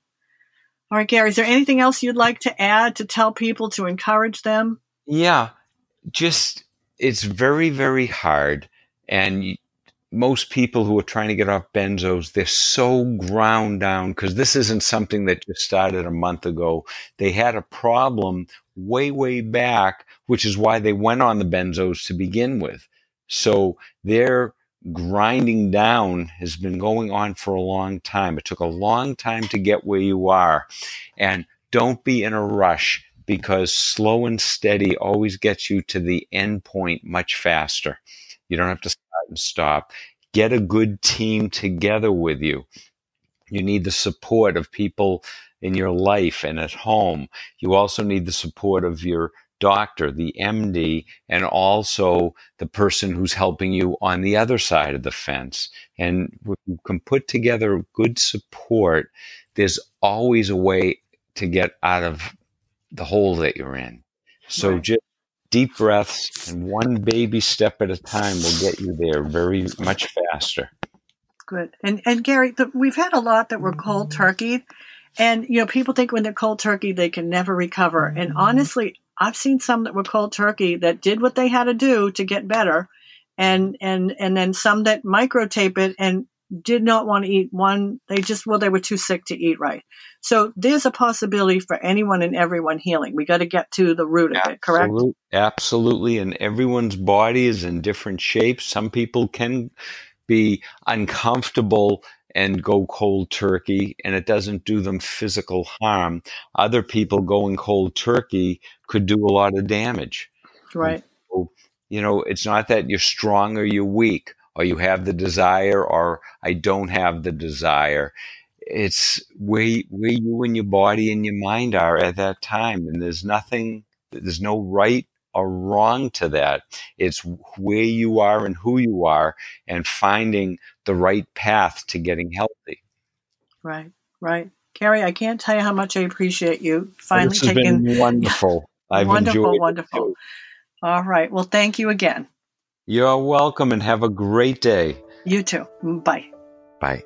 All right, Gary, is there anything else you'd like to add to tell people to encourage them? Yeah, just it's very very hard, and most people who are trying to get off benzos, they're so ground down because this isn't something that just started a month ago. They had a problem way way back, which is why they went on the benzos to begin with. So their grinding down has been going on for a long time. It took a long time to get where you are, and don't be in a rush because slow and steady always gets you to the end point much faster. You don't have to and stop. Get a good team together with you. You need the support of people in your life and at home. You also need the support of your doctor, the MD, and also the person who's helping you on the other side of the fence. And if you can put together good support, there's always a way to get out of the hole that you're in. So Right. just deep breaths and one baby step at a time will get you there very much faster. Good. And and Gary, the, we've had a lot that were cold mm-hmm. turkey, and you know people think when they're cold turkey they can never recover. And mm-hmm. honestly, I've seen some that were cold turkey that did what they had to do to get better, and and and then some that microtape it and did not want to eat one. They just well they were too sick to eat right. So there's a possibility for anyone and everyone healing. We got to get to the root of it. Correct. Absolutely. And everyone's body is in different shapes. Some people can be uncomfortable and go cold turkey and it doesn't do them physical harm. Other people going cold turkey could do a lot of damage. Right. So, you know, it's not that you're strong or you're weak or you have the desire or I don't have the desire. It's where, where you and your body and your mind are at that time. And there's nothing, there's no right or wrong to that. It's where you are and who you are and finding the right path to getting healthy. Right, right. Carrie, I can't tell you how much I appreciate you finally this has taking been wonderful. I've wonderful, wonderful. All right. Well, thank you again. You're welcome and have a great day. You too. Bye. Bye.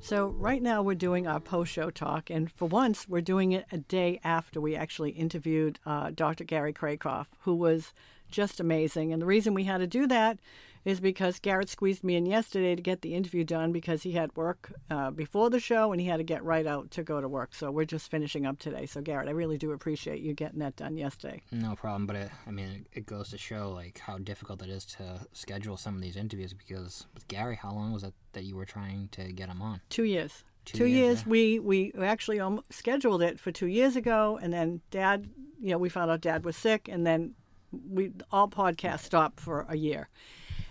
So, right now we're doing our post show talk, and for once, we're doing it a day after we actually interviewed uh, Dr. Gary Kracoff, who was just amazing. And the reason we had to do that is because Garrett squeezed me in yesterday to get the interview done because he had work uh, before the show and he had to get right out to go to work. So we're just finishing up today. So Garrett, I really do appreciate you getting that done yesterday. No problem, but it, I mean, it goes to show like how difficult it is to schedule some of these interviews because with Gary, how long was it that you were trying to get him on? Two years. Two, two years. years we we actually scheduled it for two years ago, and then Dad, you know, we found out Dad was sick, and then we all podcasts stopped for a year.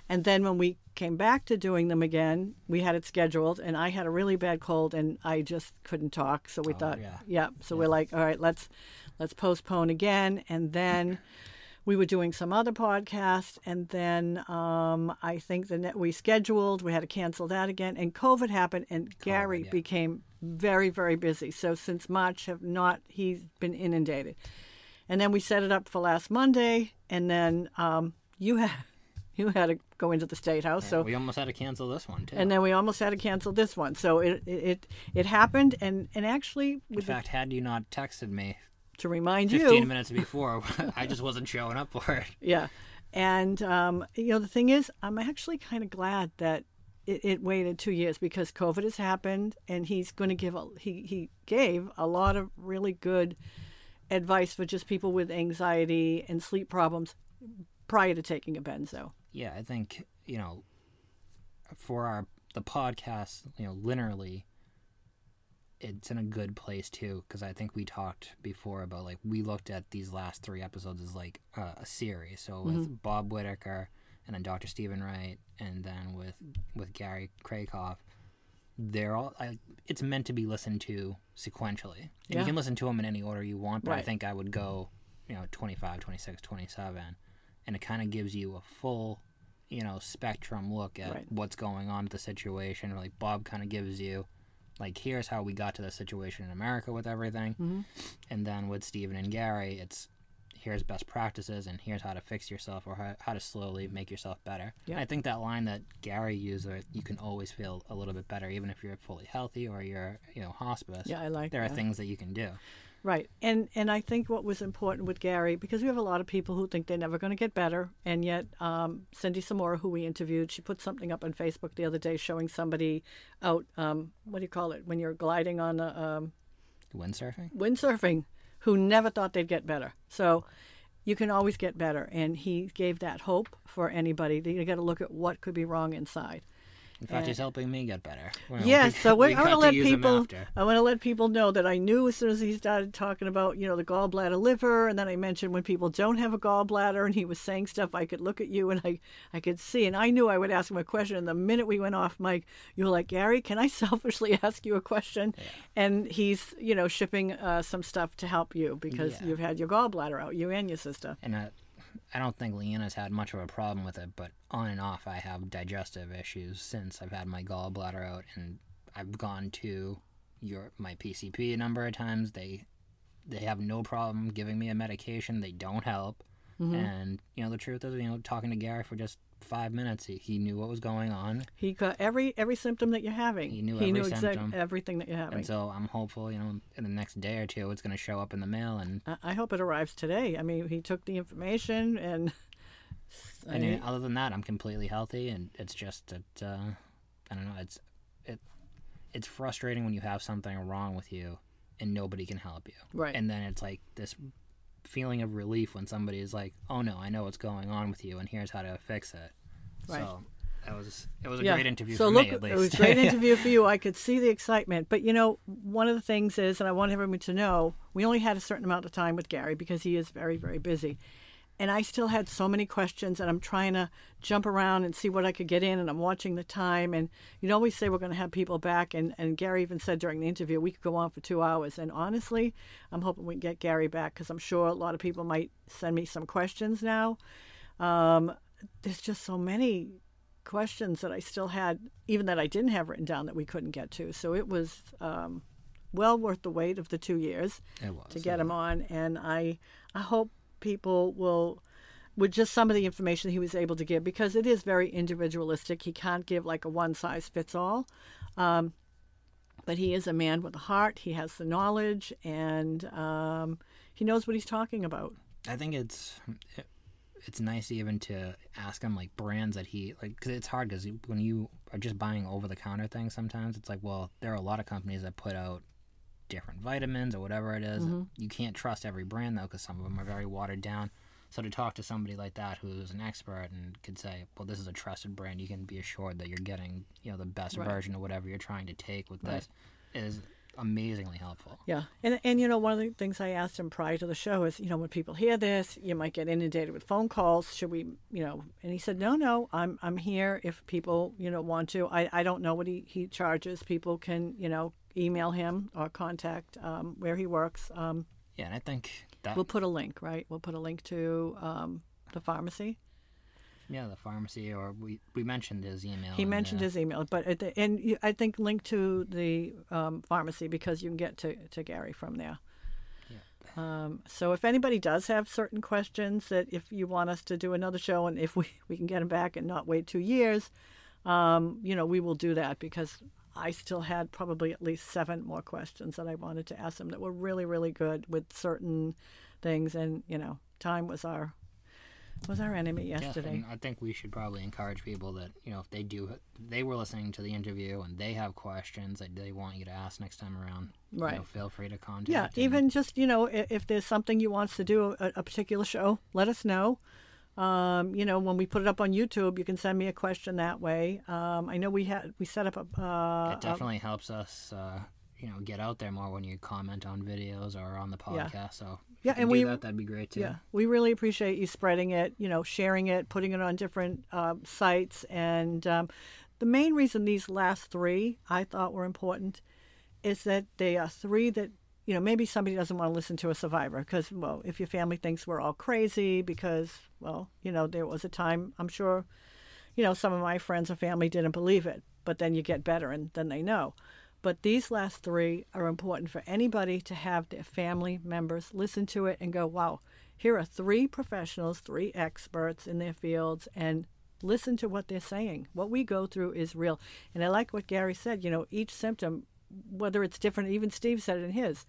And then when we came back to doing them again, we had it scheduled, and I had a really bad cold, and I just couldn't talk. So we oh, thought, yeah. yeah. So yeah. we're like, all right, let's let's postpone again. And then [LAUGHS] we were doing some other podcast, and then um, I think the net we scheduled, we had to cancel that again, and COVID happened, and Gary yeah. became very very busy. So since March, have not he's been inundated. And then we set it up for last Monday, and then um, you [LAUGHS] had you had to go into the state house. Yeah, so we almost had to cancel this one too. And then we almost had to cancel this one. So it it it happened, and and actually, in fact, the, had you not texted me to remind 15 you, 15 minutes before, [LAUGHS] I just wasn't showing up for it. Yeah, and um, you know the thing is, I'm actually kind of glad that it, it, waited two years because COVID has happened, and he's going to give a, he he gave a lot of really good advice for just people with anxiety and sleep problems prior to taking a benzo yeah, I think you know, for our the podcast, you know, linearly, it's in a good place too because I think we talked before about like we looked at these last three episodes as like uh, a series. So with mm-hmm. Bob Whitaker and then Dr. Stephen Wright and then with with Gary Kracoff, they're all I, it's meant to be listened to sequentially. And yeah. you can listen to them in any order you want, but right. I think I would go, you know, 25, 26, 27 and it kind of gives you a full you know spectrum look at right. what's going on with the situation like bob kind of gives you like here's how we got to the situation in america with everything mm-hmm. and then with stephen and gary it's here's best practices and here's how to fix yourself or how, how to slowly make yourself better yeah. i think that line that gary used you can always feel a little bit better even if you're fully healthy or you're you know hospice yeah i like there that. are things that you can do Right. And and I think what was important with Gary, because we have a lot of people who think they're never going to get better, and yet um, Cindy Samora, who we interviewed, she put something up on Facebook the other day showing somebody out, um, what do you call it, when you're gliding on a... Um, windsurfing? Windsurfing, who never thought they'd get better. So you can always get better. And he gave that hope for anybody. You got to look at what could be wrong inside. In fact, he's helping me get better. Well, yes, so [LAUGHS] we, I want to let people. I want to let people know that I knew as soon as he started talking about you know the gallbladder liver, and then I mentioned when people don't have a gallbladder, and he was saying stuff. I could look at you and I, I could see, and I knew I would ask him a question. And the minute we went off mic, you were like, Gary, can I [LAUGHS] selfishly ask you a question? Yeah. And he's you know shipping uh, some stuff to help you because yeah. you've had your gallbladder out, you and your sister. And uh, I don't think Leanna's had much of a problem with it, but on and off, I have digestive issues since I've had my gallbladder out, and I've gone to your my PCP a number of times. They they have no problem giving me a medication. They don't help, mm-hmm. and you know the truth is, you know, talking to Gary for just five minutes. He, he knew what was going on. He got every every symptom that you're having. He knew he every knew symptom. everything that you're having. And so I'm hopeful, you know, in the next day or two, it's going to show up in the mail. And I, I, hope it arrives today. I mean, he took the information, and I and mean, other than that, I'm completely healthy, and it's just that uh, I don't know. It's it it's frustrating when you have something wrong with you and nobody can help you. Right. And then it's like this feeling of relief when somebody is like, "Oh no, I know what's going on with you, and here's how to fix it." Right. So that was it was a yeah. great interview so for look, me at least. It was a great [LAUGHS] interview for you. I could see the excitement. But you know, one of the things is, and I want everyone to know, we only had a certain amount of time with Gary because he is very, very busy. And I still had so many questions, and I'm trying to jump around and see what I could get in, and I'm watching the time. And you know we always say we're going to have people back, and, and Gary even said during the interview we could go on for two hours. And honestly, I'm hoping we can get Gary back because I'm sure a lot of people might send me some questions now. Um, there's just so many questions that I still had, even that I didn't have written down that we couldn't get to. So it was um, well worth the wait of the two years was, to get yeah. him on, and I I hope people will with just some of the information he was able to give because it is very individualistic. He can't give like a one size fits all. Um, but he is a man with a heart. He has the knowledge, and um, he knows what he's talking about. I think it's it's nice even to ask him like brands that he like because it's hard because when you are just buying over the counter things sometimes it's like well there are a lot of companies that put out different vitamins or whatever it is. Mm-hmm. you can't trust every brand though because some of them are very watered down so to talk to somebody like that who's an expert and could say well this is a trusted brand you can be assured that you're getting you know the best Right. version of whatever you're trying to take with Right. this is amazingly helpful Yeah, and and you know one of the things I asked him prior to the show is you know when people hear this you might get inundated with phone calls. Should we you know? And he said no no I'm I'm here if people you know want to. I I don't know what he he charges. People can you know email him or contact um, where he works. Um, yeah and i think that we'll put a link right. We'll put a link to um, the pharmacy. Yeah the pharmacy or we we mentioned his email He mentioned there. his email, but at the, and you, I think link to the um, pharmacy because you can get to, to Gary from there. Um, so if anybody does have certain questions that if you want us to do another show and if we, we can get him back and not wait two years, um, you know, we will do that because I still had probably at least seven more questions that I wanted to ask him that were really, really good with certain things. And, you know, time was our was our enemy Yeah, yesterday. and I think we should probably encourage people that you know if they do they were listening to the interview and they have questions that they want you to ask next time around. you Right. know, feel free to contact. Yeah, and- even just you know, if, if there's something you want us to do a, a particular show, let us know. Um, you know, when we put it up on YouTube, you can send me a question that way. Um, I know we had we set up a. Uh, it definitely helps us. Uh, you know, get out there more when you comment on videos or on the Yeah. podcast. So if Yeah, and do we- that, that'd be great too. Yeah, we really appreciate you spreading it, you know, sharing it, putting it on different uh, sites. And um, the main reason these last three I thought were important is that they are three that, you know, maybe somebody doesn't want to listen to a survivor because, well, if your family thinks we're all crazy because, well, you know, there was a time, I'm sure, you know, some of my friends or family didn't believe it, but then you get better and then they know. But these last three are important for anybody to have their family members listen to it and go, wow, here are three professionals, three experts in their fields, and listen to what they're saying. What we go through is real. And I like what Gary said, you know, each symptom, whether it's different, even Steve said it in his,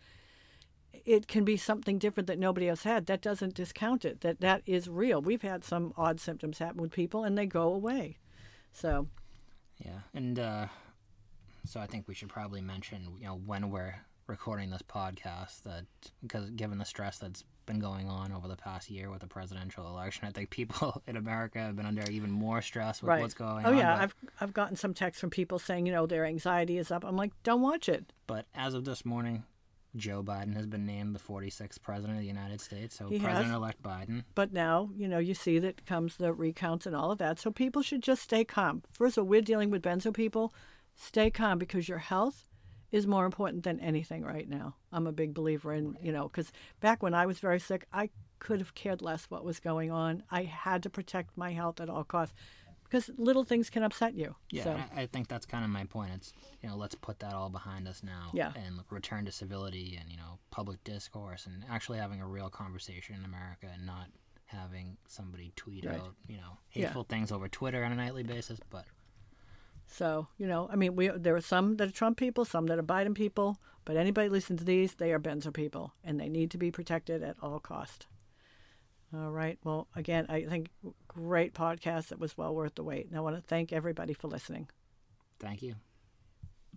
it can be something different that nobody else had. That doesn't discount it. That that is real. We've had some odd symptoms happen with people and they go away. So, Yeah, and uh, so I think we should probably mention, you know, when we're recording this podcast, that because given the stress that's been going on over the past year with the presidential election, I think people [LAUGHS] in America have been under even more stress with right. what's going oh on. Oh yeah, but, I've I've gotten some texts from people saying, you know, their anxiety is up. I'm like, don't watch it. but as of this morning, Joe Biden has been named the 46th president of the United States. So He. President-elect Biden. But now, you know, you see that comes the recounts and all of that. So people should just stay calm. First of all, we're dealing with benzo people. Stay calm because your health is more important than anything right now. I'm a big believer in, you know, because back when I was very sick, I could have cared less what was going on. I had to protect my health at all costs because little things can upset you. Yeah, So, I, I think that's kind of my point. It's you know let's put that all behind us now, Yeah. and return to civility and you know public discourse and actually having a real conversation in America and not having somebody tweet Right. out you know Yeah. hateful things over Twitter on a nightly basis. But so you know, I mean, we there are some that are Trump people, some that are Biden people, but anybody listen to these, they are benzo people, and they need to be protected at all cost. All right. Well, again, I think great podcast. It was well worth the wait. And I want to thank everybody for listening. thank you.